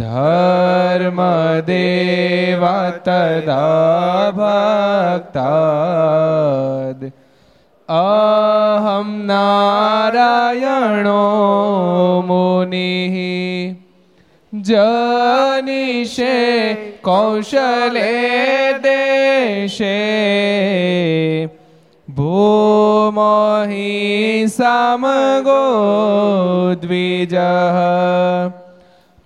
धर्मदेव तदा भक्ताद् अहं नारायणो मुनिः जनिषे कौशले देशे भूमहि समगो द्विजः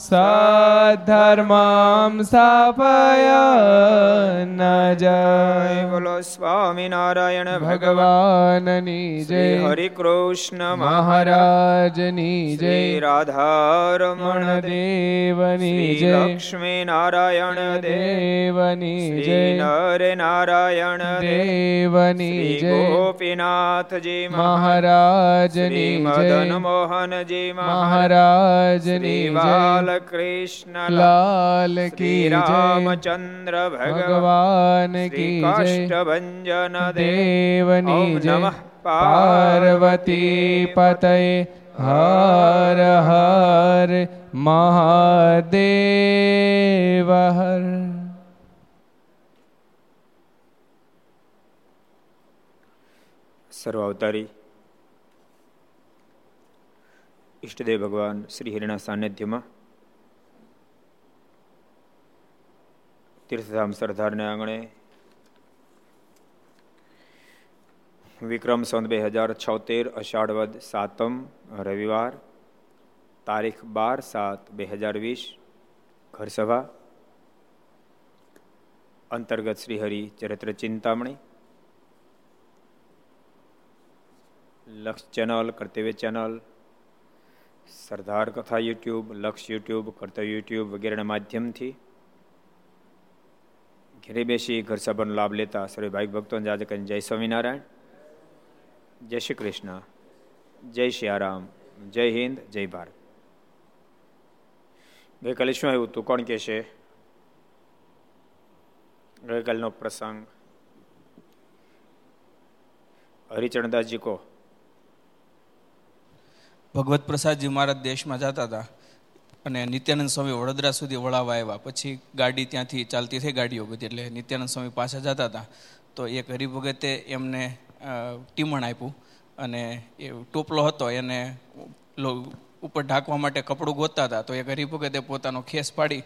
સધર્મામ સ્થાપયન જય બોલો સ્વામિનારાયણ ભગવાનની જય હરિ કૃષ્ણ મહારાજની જય રાધારમણ દેવની જય લક્ષ્મી નારાયણ દેવની જય નર નારાયણ દેવની જય ગોપીનાથજી મહારાજની મદન મોહનજી મહારાજની જય કૃષ્ણ લાલ કી રામચંદ્ર ભગવાન કી કાષ્ટભન દેવની જય પાર્વતી પતય હર હર મહાદેવ હર સર્વ અવતારી ઈષ્ટદેવ ભગવાન શ્રી હિરણા સાનિધ્યમાં તીર્થધામ સરદારને આંગણે. વિક્રમ સંત બે હજાર છોતેર, અષાઢવદ સાતમ, રવિવાર, તારીખ બાર સાત બે હજાર વીસ, ઘરસભા. અંતર્ગત શ્રીહરિ ચરિત્ર ચિંતામણી. લક્ષ ચેનલ, કર્તવ્ય ચેનલ, સરદાર કથા યુટ્યુબ, લક્ષ યુટ્યુબ, કર્તવ્ય યુટ્યુબ વગેરેના માધ્યમથી ઘેરે બેસી ઘર સભાનો લાભ લેતા સર્વે ભાઈ ભક્તો જાજે કરીને જય સ્વામિનારાયણ. જય શ્રી કૃષ્ણ. જય શ્રી આરામ. જય હિન્દ, જય ભારત. ગઈકાલે શું આવ્યું તું કોણ કહેશે? ગઈકાલનો પ્રસંગ. હરિચરણદાસજી કહો. ભગવત પ્રસાદજી મહારાજ દેશમાં જતા હતા. અને નિત્યાનંદ સ્વામી વડોદરા સુધી વળાવવા આવ્યા. પછી ગાડી ત્યાંથી ચાલતી થઈ ગાડીઓ બધી, એટલે નિત્યાનંદ સ્વામી પાછા જતા હતા. તો એક હરિભગતે એમને ટીમણ આપ્યું અને એ ટોપલો હતો, એને ઉપર ઢાંકવા માટે કપડું ગોતતા હતા. તો એક હરિભગતે પોતાનો ખેસ પાડી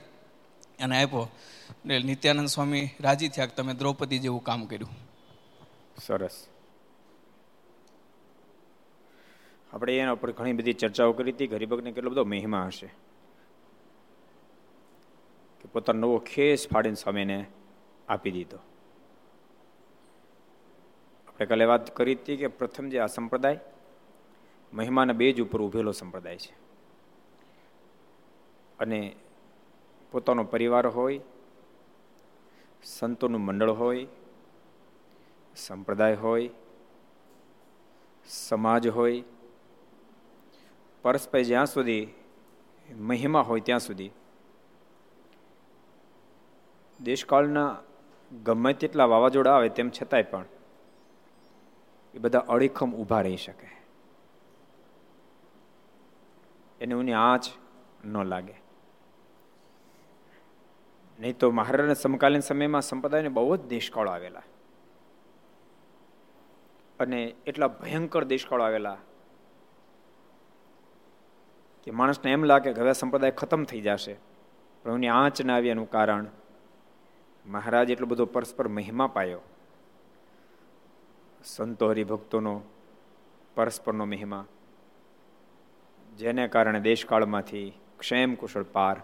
અને આપ્યો. એટલે નિત્યાનંદ સ્વામી રાજી થયા કે તમે દ્રૌપદી જેવું કામ કર્યું. સરસ. આપણે એના ઉપર ઘણી બધી ચર્ચાઓ કરી હતી. ગરીબકને કેટલો બધો મહિમા હશે. પોતાનો નવો ખેસ ફાડીને સ્વામીને આપી દીધો. આપણે કાલે વાત કરી હતી કે પ્રથમ જે આ સંપ્રદાય, મહિમાના બેજ ઉપર ઉભેલો સંપ્રદાય છે. અને પોતાનો પરિવાર હોય, સંતોનું મંડળ હોય, સંપ્રદાય હોય, સમાજ હોય, પરસ્પર જ્યાં સુધી મહિમા હોય ત્યાં સુધી દેશકાળના ગમે તેટલા વાવાઝોડા આવે તેમ છતાંય પણ એ બધા અડીખમ ઊભા રહી શકે. એને ઉની આંચ ન લાગે. નહીં તો મહારાજના સમકાલીન સમયમાં સંપ્રદાયને બહુ જ દેશકાળો આવેલા. અને એટલા ભયંકર દેશકાળો આવેલા કે માણસને એમ લાગે કે હવે સંપ્રદાય ખતમ થઈ જશે. પણ એની આંચ ના આવી એનું કારણ મહારાજ એટલો બધો પરસ્પર મહિમા પાયો. સંતો હરિભક્તોનો પરસ્પરનો મહિમા, જેને કારણે દેશકાળમાંથી ક્ષેમ કુશળ પાર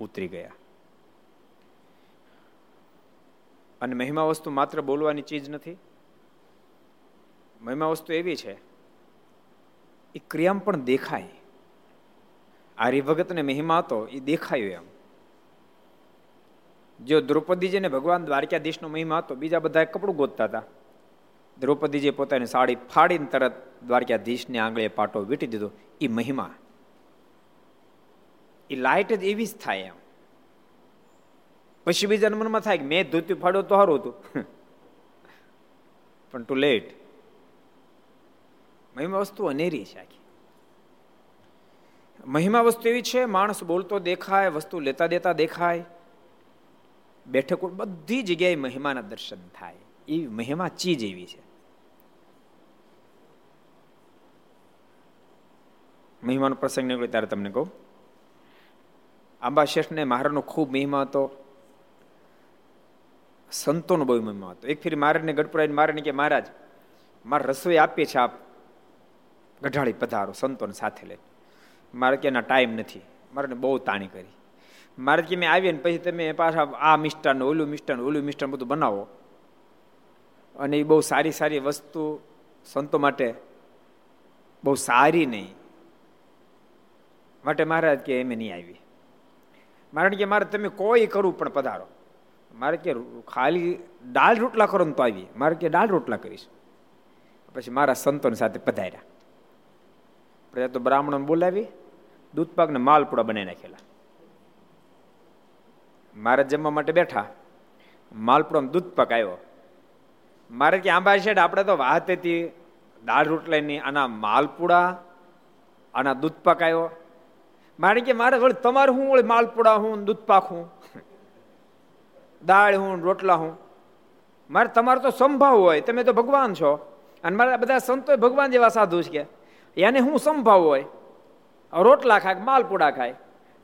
ઉતરી ગયા. અને મહિમા વસ્તુ માત્ર બોલવાની ચીજ નથી. મહિમા વસ્તુ એવી છે એ ક્રિયામાં પણ દેખાય. આ હરિભગતને મહિમા હતો એ દેખાયો એમ. જો દ્રૌપદીજીને ભગવાન દ્વારકાધીશનો મહિમા હતો, બીજા બધા કપડું ગોતતા હતા. દ્રૌપદીજીએ પોતાની સાડી ફાડીને તરત દ્વારકાધીશને આંગળે પાટો વીટી દીધો. એ મહિમા. એ લાઈટ જ એવી જ થાય એમ. પછી બીજા મનમાં થાય કે મેં ધોતી ફાડ્યો તો સારું હતું. પણ ટુ લેટ મહિમા વસ્તુ અનેરી છે આખી. મહિમા વસ્તુ એવી છે, માણસ બોલતો દેખાય, વસ્તુ લેતા દેતા દેખાય. બેઠક બધી જગ્યાએ મહિમાના દર્શન થાય. એ મહિમા ચીજ એવી છે? મહિમાનો પ્રસંગ નીકળ્યો ત્યારે તમને કહું. આંબા શેઠને મહારાજનો ખૂબ મહિમા હતો. સંતોનો બહુ મહિમા હતો. એક ફેરી મહારાજને ગઢપુરાઈને મહારાજને કે, મહારાજ, મારે રસોઈ આપીએ છે આપ ગઢાળી પધારો, સંતોને સાથે લે મારે કે ટાઈમ નથી. મારે બહુ તાણી કરી. મારે કે મેં આવીએ ને પછી તમે પાછા આ મિષ્ટાન ઓલું મિષ્ટાન ઓલું મિષ્ટાન બધું બનાવો. અને એ બહુ સારી સારી વસ્તુ સંતો માટે બહુ સારી નહીં. માટે મહારાજ કે એમ નહીં આવી. મારણ કે મારે તમે કોઈ કરવું પણ પધારો. મારે કે ખાલી દાળ રોટલા કરો ને તો આવી. મારે કે દાળ રોટલા કરીશ. પછી મારા સંતોની સાથે પધાર્યા. પ્રજા તો બ્રાહ્મણોને બોલાવી, દૂધપાકને માલપુડા બનાવી નાખેલા. મારે જમવા માટે બેઠા. માલપુડો દૂધપાક આવ્યો મારે કે આંબા છે આપણે તો વાત હતી દાળ રોટલાની આના માલપુડા, આના દૂધપાક આવ્યો મારે કે મારે વળી તમારે હું વળી માલપુડા હું દૂધપાક હું? દાળ હું રોટલા હું? મારે તમારો તો સંભાવ હોય, તમે તો ભગવાન છો. અને મારા બધા સંતો ભગવાન જેવા સાધુ છે કે. એને હું સંભાવ હોય? રોટલા ખાય માલપુડા ખાય?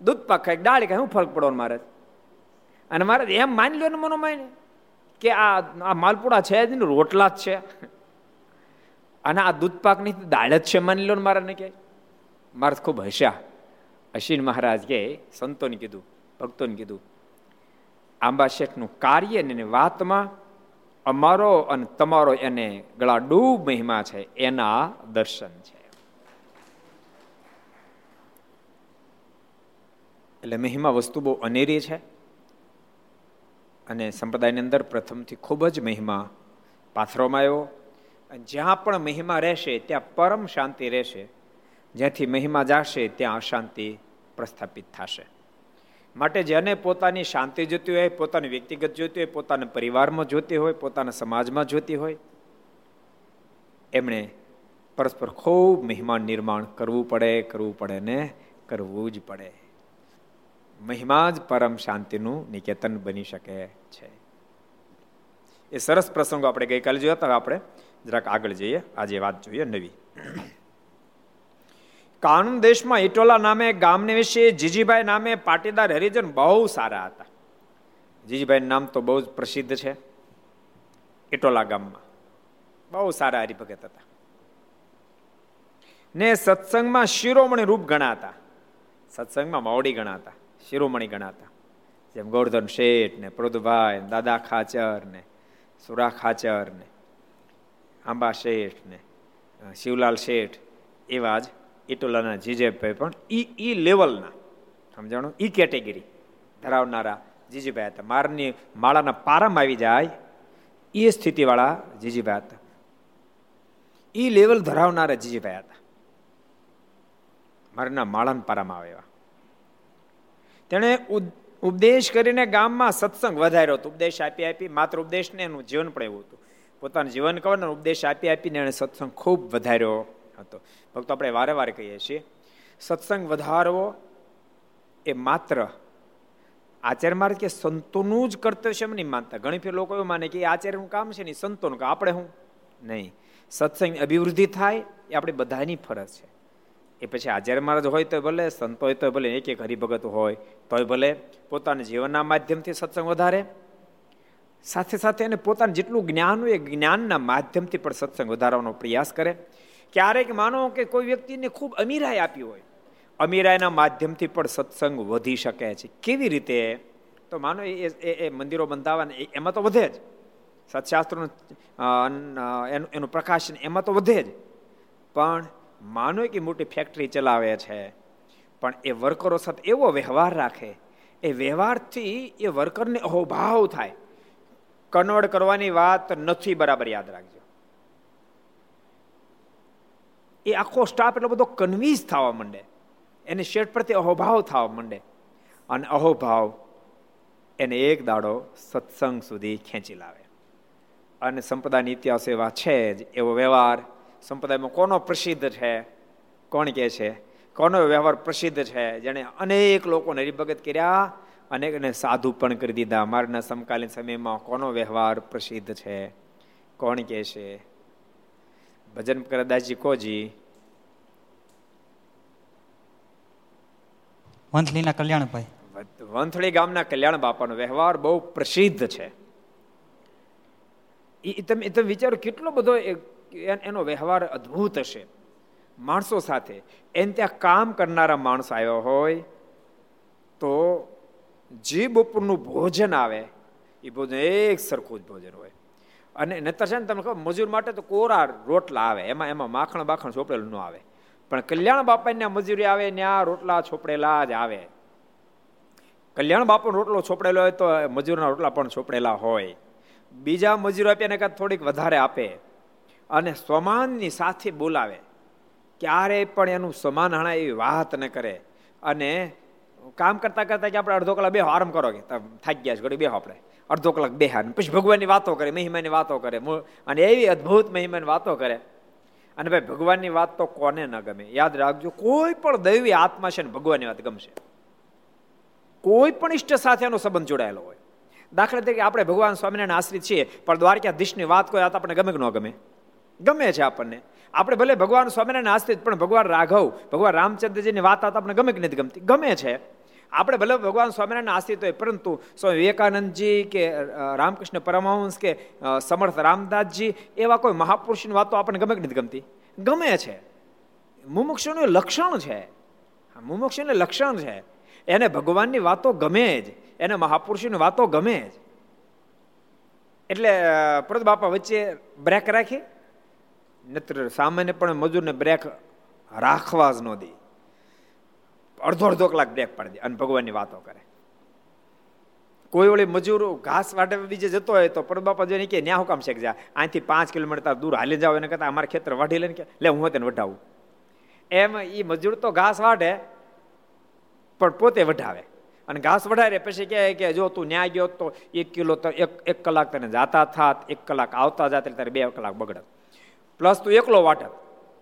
દૂધ પાક ખાય દાળ ખાય? હું ફરક પડો મારે? અને મારે એમ માની લો ને મનોમય કે આ આ માલપુડા છે જ રોટલા જ છે. અને આ દૂધપાકની દાળ જ છે માની લો ને મારા ને કે. મારે ખૂબ હસ્યા. અશ્વિન મહારાજ કે, સંતોને કીધું, ભક્તોને કીધું, આંબા શેઠનું કાર્ય ને વાતમાં અમારો અને તમારો એને ગળા ડૂબ મહિમા છે, એના દર્શન છે. એટલે મહિમા વસ્તુ બહુ અનેરી છે. અને સંપ્રદાયની અંદર પ્રથમથી ખૂબ જ મહિમા પાથરવામાં આવ્યો. જ્યાં પણ મહિમા રહેશે, ત્યાં પરમ શાંતિ રહેશે. જ્યાંથી મહિમા જાશે, ત્યાં અશાંતિ પ્રસ્થાપિત થશે. માટે જેને પોતાની શાંતિ જોતી હોય, પોતાની વ્યક્તિગત જોતી હોય, પોતાના પરિવારમાં જોતી હોય, પોતાના સમાજમાં જોતી હોય, એમણે પરસ્પર ખૂબ મહેમાન નિર્માણ કરવું પડે કરવું પડે ને કરવું જ પડે. મહિમા જ પરમ શાંતિનું નિકેતન બની શકે છે. એ સરસ પ્રસંગો આપણે ગઈકાલે જોયા હતા આપણે જરાક આગળ જઈએ. આજે વાત જોઈએ નવી. કાનૂન દેશમાં ઇટોલા નામે ગામને વિશે જીજીભાઈ નામે પાટીદાર હરિજન બહુ સારા હતા. જીજીભાઈ નામ તો બહુ જ પ્રસિદ્ધ છે. ઇટોલા ગામમાં. બહુ સારા હરિભગત હતા. ને સત્સંગમાં શિરોમણી રૂપ ગણાતા. સત્સંગમાં માવડી ગણાતા. શિરોમણી ગણાતા. જેમ ગોવર્ધન શેઠ ને પ્રદુભાઈ દાદા ખાચર ને સુરા ખાચર ને આંબા શેઠ ને શિવલાલ શેઠ એવા જ ઇટોલાના જીજેભાઈ પણ ઈ ઈ લેવલના. સમજાણું? ઈ કેટેગરી ધરાવનારા જીજીભાઈ હતા. મારની, માળાના પારામાં આવી જાય એ સ્થિતિવાળા જીજીભાઈ હતા. ઈ લેવલ ધરાવનારા જીજીભાઈ હતા. મારના માળાના પારામાં આવ્યા. તેણે ઉપદેશ કરીને ગામમાં સત્સંગ વધાર્યો હતો. ઉપદેશ આપી આપી માત્ર ઉપદેશને એનું જીવન પણ એવું હતું. પોતાનું જીવન કવરનો ઉપદેશ આપી આપીને એણે સત્સંગ ખૂબ વધાર્યો હતો. ભક્તો, આપણે વારે વારે કહીએ છીએ, સત્સંગ વધારવો એ માત્ર આચાર્ય માર્ગ કે સંતોનું જ કર્તવ્ય છે નહીં માનતા. ઘણી ફેર લોકો એવું માને કે આચાર્યનું કામ છે નહીં સંતોનું કામ. આપણે હું? નહીં. સત્સંગ અભિવૃદ્ધિ થાય એ આપણે બધાની ફરજ છે. એ પછી હાજર મહારાજ હોય તો ભલે, સંતો હોય તો ભલે, એક એક હરિભગત હોય તોય ભલે, પોતાના જીવનના માધ્યમથી સત્સંગ વધારે. સાથે સાથે એને પોતાનું જેટલું જ્ઞાન હોય જ્ઞાનના માધ્યમથી પણ સત્સંગ વધારવાનો પ્રયાસ કરે. ક્યારેક માનો કે કોઈ વ્યક્તિને ખૂબ અમીરાય આપી હોય અમીરાયના માધ્યમથી પણ સત્સંગ વધી શકે છે. કેવી રીતે? તો માનો એ એ મંદિરો બંધાવવાના એમાં તો વધે જ. સત્શાસ્ત્રોનું એનું પ્રકાશન એમાં તો વધે જ. પણ માનો કે મોટી ફેક્ટરી ચલાવે છે, પણ એ વર્કરો સાથે એવો વ્યવહાર રાખે, એ વ્યવહારથી એ વર્કરને અહોભાવ થાય. કન્વર્ટ કરવાની વાત નથી બરાબર યાદ રાખજો. એ આખો સ્ટાફ એટલો બધો કન્વિન્સ થવા માંડે. એને શેઠ પ્રત્યે અહોભાવ થવા માંડે. અને અહોભાવ એને એક દાડો સત્સંગ સુધી ખેંચી લાવે. અને સંપ્રદાયની ઇતિહાસ એવા છે જ, એવો વ્યવહાર સંપ્રદાયમાં કોનો પ્રસિદ્ધ છે? કોણ કે છે? કોનો વ્યવહાર પ્રસિદ્ધ છે? જેને અનેક લોકોને હરિભગત કર્યા અનેકને સાધુ પણ કરી દીધા. મારના સમકાલીન સમયમાં કોનો વ્યવહાર પ્રસિદ્ધ છે? કોણ કે છે? ભજન કરદાસજી કોજી? વંથલીના કલ્યાણભાઈ. વંથળી ગામના કલ્યાણ બાપાનો વ્યવહાર બહુ પ્રસિદ્ધ છે. એ તમે તમે વિચારો કેટલો બધો એનો વ્યવહાર અદ્ભુત હશે. માણસો સાથે, એને ત્યાં કામ કરનારા માણસ આવ્યો હોય, તો જે બપોરનું ભોજન આવે, એ ભોજન એક સરખું જ ભોજન હોય. અને નતર છે ને તમને ખબર, મજૂર માટે તો કોરા રોટલા આવે, એમાં એમાં માખણ બાખણ ચોપડેલું ન આવે. પણ કલ્યાણ બાપાને મજૂરી આવે, ત્યાં રોટલા છોપડેલા જ આવે. કલ્યાણ બાપાનો રોટલો છોપડેલો હોય તો મજૂરના રોટલા પણ છોપડેલા હોય. બીજા મજૂરો આપે એને કાંઈ થોડીક વધારે આપે. અને સ્વમાનની સાથે બોલાવે. ક્યારે પણ એનું સમાન હણા એવી વાત ન કરે. અને કામ કરતા કરતા કે આપણે અડધો કલાક બે આરામ કરો કે થાકી ગયા છે, ઘડી બેહો આપણે. અડધો કલાક બેહા પછી ભગવાનની વાતો કરે, મહિમાની વાતો કરે અને એવી અદ્ભુત મહિમાની વાતો કરે. અને ભાઈ, ભગવાનની વાત તો કોને ન ગમે? યાદ રાખજો, કોઈ પણ દૈવી આત્મા છે ને ભગવાનની વાત ગમશે. કોઈ પણ ઈષ્ટ સાથે એનો સંબંધ જોડાયેલો હોય. દાખલા તરીકે આપણે ભગવાન સ્વામિનારાયણ આશ્રિત છીએ, પણ દ્વારકાધીશની વાત કોઈ વાત આપણને ગમે કે ન ગમે? ગમે છે આપણને. આપણે ભલે ભગવાન સ્વામિનારાયણ આશ્રિત પણ ભગવાન રાઘવ, ભગવાન રામચંદ્રજીની વાત આપણને ગમે કે નથી ગમતી? ગમે છે. આપણે ભલે ભગવાન સ્વામિનારાયણ આશ્રિત હોય પરંતુ સ્વામી વિવેકાનંદજી કે રામકૃષ્ણ પરમહંસ કે સમર્થ રામદાસજી, એવા કોઈ મહાપુરુષની વાતો આપણને ગમે કે નથી ગમતી? ગમે છે. મુમુક્ષુનું લક્ષણ છે. મુમુક્ષુનું લક્ષણ છે. એને ભગવાનની વાતો ગમે જ. એને મહાપુરુષની વાતો ગમે જ. એટલે પ્રદ બાપા વચ્ચે બ્રેક રાખી નત્ર સામાન્ય પણ મજૂરને બ્રેક રાખવા જ ન દે. અડધો અડધો કલાક બ્રેક પાડી દે અને ભગવાનની વાતો કરે. કોઈ વળી મજૂર ઘાસ વાટે બીજે જતો હોય તો પરબાપા જોઈને કે ન્યા હુકામ શેક જા? અહીંથી પાંચ કિલોમીટર દૂર હાલી જાવ એને કહેતા, અમારા ખેતર વાઢી લઈને કે લે, હું તેને વઢાવું. એમ એ મજૂર તો ઘાસ વાઢે, પણ પોતે વઢાવે. અને ઘાસ વઢારે પછી કહે કે, જો તું ન્યા ગયો તો એક કિલો તો એક એક કલાક તને જાતા થાત, એક કલાક આવતા જાત તારે બે કલાક બગડે પ્લસ તું એકલો વાટે.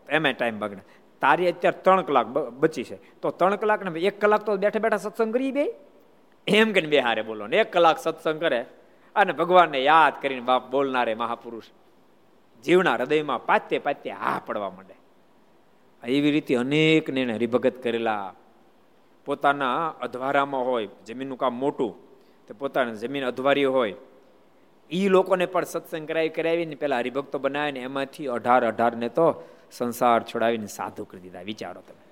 એમાં ટાઈમ બગડે તારી અત્યારે ત્રણ કલાક બચી છે. તો ત્રણ કલાક ને એક કલાક તો બેઠા બેઠા સત્સંગ કરી બે એમ કે બે હારે બોલો ને. એક કલાક સત્સંગ કરે અને ભગવાનને યાદ કરીને બાપ બોલનારે મહાપુરુષ જીવના હૃદયમાં પાત્ય પાત્ય હા પડવા માંડે. એવી રીતે અનેકને હરિભગત કરેલા. પોતાના અધવારામાં હોય, જમીનનું કામ મોટું, તો પોતાની જમીન અધવારી હોય એ લોકોને પણ સત્સંગ કરાવી કરાવીને પેલા હરિભક્તો બનાવીને એમાંથી અઢાર અઢાર ને તો સંસાર છોડાવીને સાધુ કરી દીધા, વિચારો તમે.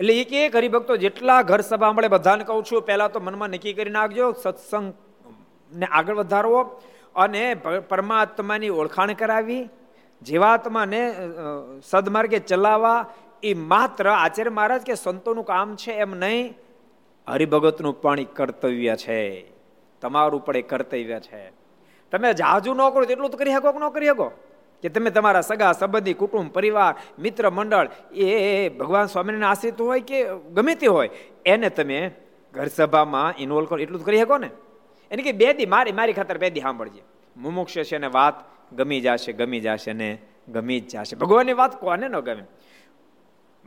એટલે એક એક હરિભક્તો જેટલા ઘર સભા મળે, બધાને કહું છું, પહેલા તો મનમાં નક્કી કરી નાખજો સત્સંગ ને આગળ વધારવો અને પરમાત્માની ઓળખાણ કરાવી, જીવાત્માને સદમાર્ગે ચલાવવા એ માત્ર આચાર્ય મહારાજ કે સંતોનું કામ છે એમ નહીં, હરિભગતનું પણ કર્તવ્ય છે. તમારું પણ એ કર્તવ્ય છે. તમે જાજુ ન કરો એટલું તો કરી શકો ન કરી શકો? કે તમે તમારા સગા, સંબંધી, કુટુંબ, પરિવાર, મિત્ર, મંડળ, એ ભગવાન સ્વામીના આશ્રિત હોય કે ગમે તે હોય, એને તમે ઘર સભામાં ઇન્વોલ્વ કરો. એટલું તો કરી શકો ને? એને કે બે દી, મારી મારી ખાતર બે દી સાંભળજે. મુમુક્ષ છે ને વાત ગમી જશે ગમી જશે ને ગમી જ જશે. ભગવાનની વાત કોને ન ગમે?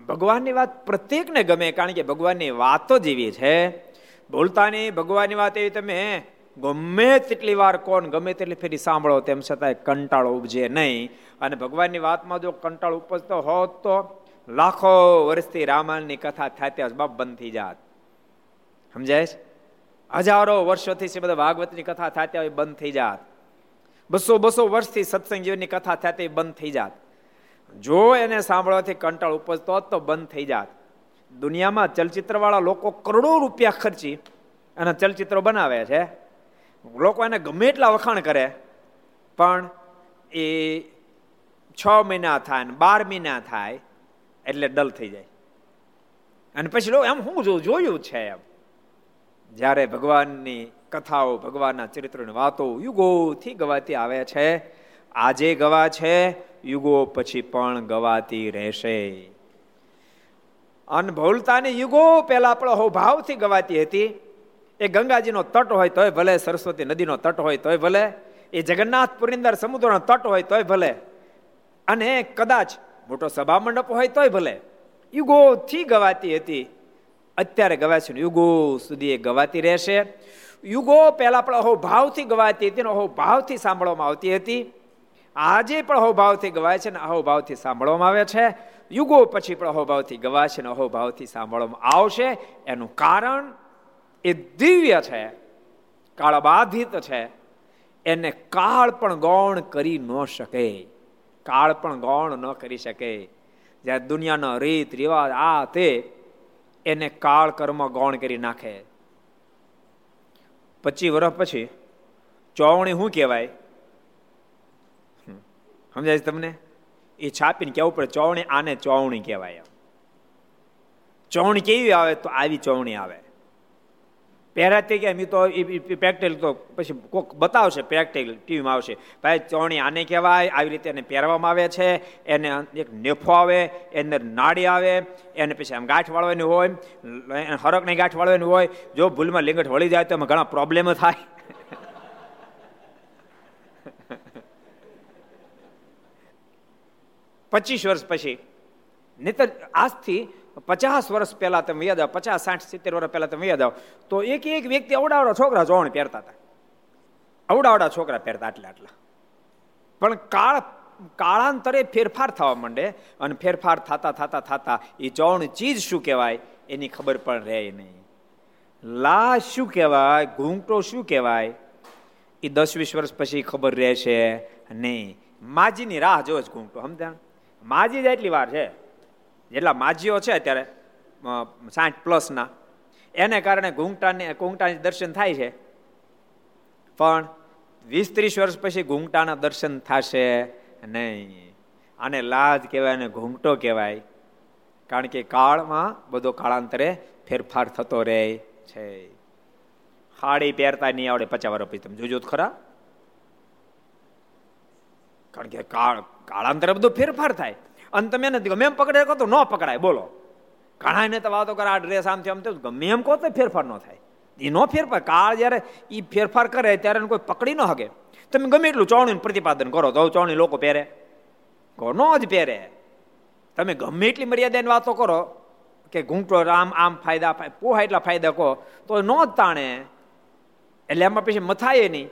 ભગવાનની વાત પ્રત્યેકને ગમે, કારણ કે ભગવાનની વાતો જ એવી છે. બોલતાની ભગવાનની વાત એવી તમે, ગમે તેટલી વાર કોણ ગમે તેટલી ફેરી સાંભળો, તેમ છતાંય કંટાળો ઉપજે નહીં. અને ભગવાનની વાતમાં જો કંટાળો ઉપજતો હોત તો લાખો વર્ષથી રામાયણની કથા થતી બાપ બંધ થઈ જાત. સમજાય છે? હજારો વર્ષોથી બધા ભાગવતની કથા થતી હોય બંધ થઈ જાત. બસો બસો વર્ષથી સત્સંગ જીવનની કથા થતી બંધ થઈ જાત. જો એને સાંભળવાથી કંટાળ ઉપજતો તો બંધ થઈ જાત. દુનિયામાં ચલચિત્રવાળા લોકો કરોડો રૂપિયા ખર્ચી અને ચલચિત્રો બનાવે છે. લોકો એને ગમે એટલા વખાણ કરે, પણ એ છ મહિના થાય ને બાર મહિના થાય એટલે ડલ થઈ જાય. અને પછી લોકો એમ હું જોયું છે એમ. જ્યારે ભગવાનની કથાઓ, ભગવાનના ચરિત્રોની વાતો યુગોથી ગવાતી આવે છે. આજે ગવા છે યુગો પછી પણ ગવાતી રહેશે. અનભૂલતાની યુગો પહેલા હો ભાવથી ગવાતી હતી. એ ગંગાજીનો તટ હોય તોય ભલે, સરસ્વતી નદીનો તટ હોય તોય ભલે, એ જગન્નાથપુરની અંદર સમુદ્રનો તટ હોય તોય ભલે, અને કદાચ મોટો સભા મંડપ હોય તોય ભલે, યુગોથી ગવાતી હતી. અત્યારે ગવાય છે યુગો સુધી એ ગવાતી રહેશે. યુગો પહેલા પણ અહો ભાવથી ગવાતી હતી અહો ભાવથી સાંભળવામાં આવતી હતી. આજે પણ અહોભાવથી ગવાય છે ને અહોભાવથી સાંભળવામાં આવે છે. યુગો પછી પણ અહોભાવથી ગવાશે છે ને અહોભાવથી સાંભળવામાં આવશે. એનું કારણ એ દિવ્ય છે, કાળબાધિત છે. એને કાળ પણ ગૌણ કરી ન શકે. કાળ પણ ગૌણ ન કરી શકે. જ્યારે દુનિયાનો રીત, રિવાજ, આ તે એને કાળ કર્મ ગૌણ કરી નાખે. પચીસ વર્ષ પછી ચોવણી શું કહેવાય? સમજાય તમને? એ છાપીને કેવું પડે, ચોવણી આને ચોવણી કહેવાય. ચોવણી કેવી આવે તો આવી ચોવણી આવે. પહેરાતી કે તો પ્રેક્ટિકલ તો પછી કોક બતાવશે પ્રેક્ટિકલ ટીવીમાં આવશે. ભાઈ, ચોવણી આને કહેવાય, આવી રીતે એને પહેરવામાં આવે છે, એને એક નેફો આવે, એને નાડી આવે, એને પછી આમ ગાંઠ વાળવાની હોય હરકની ગાંઠ વાળવાની હોય. જો ભૂલમાં લિંગટ વળી જાય તો એમાં ઘણા પ્રોબ્લેમ થાય. પચીસ વર્ષ પછી. નહીતર આજથી પચાસ વર્ષ પહેલા તમે યાદ આવો, પચાસ, સાઠ, સિત્તેર વર્ષ પહેલા તમે યાદ આવો, તો એક એક વ્યક્તિ અવડાવડા છોકરા જોણ પહેરતા હતા. અવડાવડા છોકરા પહેરતા આટલા આટલા. પણ કાળ, કાળાંતરે ફેરફાર થવા માંડે અને ફેરફાર થતા થતા થતા એ ચૌણ ચીજ શું કહેવાય એની ખબર પણ રહે નહીં. લા શું કહેવાય, ઘૂંટો શું કહેવાય, એ દસ વીસ વર્ષ પછી ખબર રહેશે નહીં. માજીની રાહ જોવે જ ઘૂંટો, સમજ્યા? માજી જ એટલી વાર છે. જેટલા માજીઓ છે અત્યારે સાઠ પ્લસના એને કારણે ઘૂંઘટાને, ઘૂંઘટાની દર્શન થાય છે. પણ વીસ ત્રીસ વર્ષ પછી ઘૂંઘટાના દર્શન થશે નહીં. આને લાજ કહેવાય અને ઘૂંઘટો કહેવાય. કારણ કે કાળમાં બધો કાળાંતરે ફેરફાર થતો રહે છે. ખાડી પહેરતા નહીં આવડે પચાસ વર્ષ પછી. તમે જોજો ખરા. કારણ કે કાળ કાળાંતરે બધું ફેરફાર થાય. અને તમે એને ગમે એમ પકડે કહો તો ન પકડાય, બોલો. ઘણાને તો વાતો કરે, આ ડ્રેસ આમ આમથી આમ ગમે એમ કહો તો ફેરફાર ન થાય. એ નો ફેરફાર, કાળ જ્યારે એ ફેરફાર કરે ત્યારે કોઈ પકડી ન શકે તમે ગમે એટલું ચોણીનું પ્રતિપાદન કરો, તો ચોણી લોકો પહેરે. ન જ પહેરે. તમે ગમે એટલી મર્યાદાની વાતો કરો કે ઘૂંટો આમ આમ ફાયદા પોહા એટલા ફાયદા કહો, તો ન જ તાણે. એટલે એમાં પછી મથાય નહીં.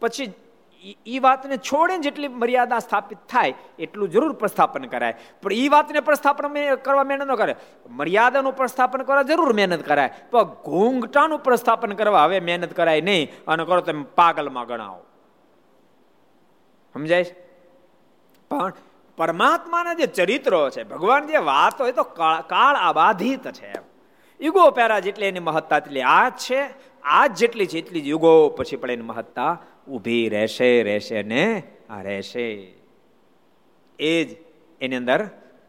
પછી એ વાતને છોડીને જેટલી મર્યાદા સ્થાપિત થાય, એટલું જરૂર પ્રસ્થાપન કરાય. પણ એ વાતને પ્રસ્થાપન કરવા મહેનત ન કરે. મર્યાદાનું પ્રસ્થાપન કરવા જરૂર મહેનત કરાય. પણ ઘૂંઘટાનું પ્રસ્થાપન કરવા હવે મહેનત કરાય નહીં. અને કરો તમે પાગલમાં ગણાવો. સમજાય પણ પરમાત્માના જે ચરિત્રો છે, ભગવાન જે વાત હોય તો કાળ આબાધિત છે યુગો પેરા જેટલી એની મહત્તા એટલી આ છે આ જેટલી છે એટલી જ યુગો પછી પણ એની મહત્તા ઊભી રહેશે રહેશે ને આ રહેશે. એ જ એની અંદર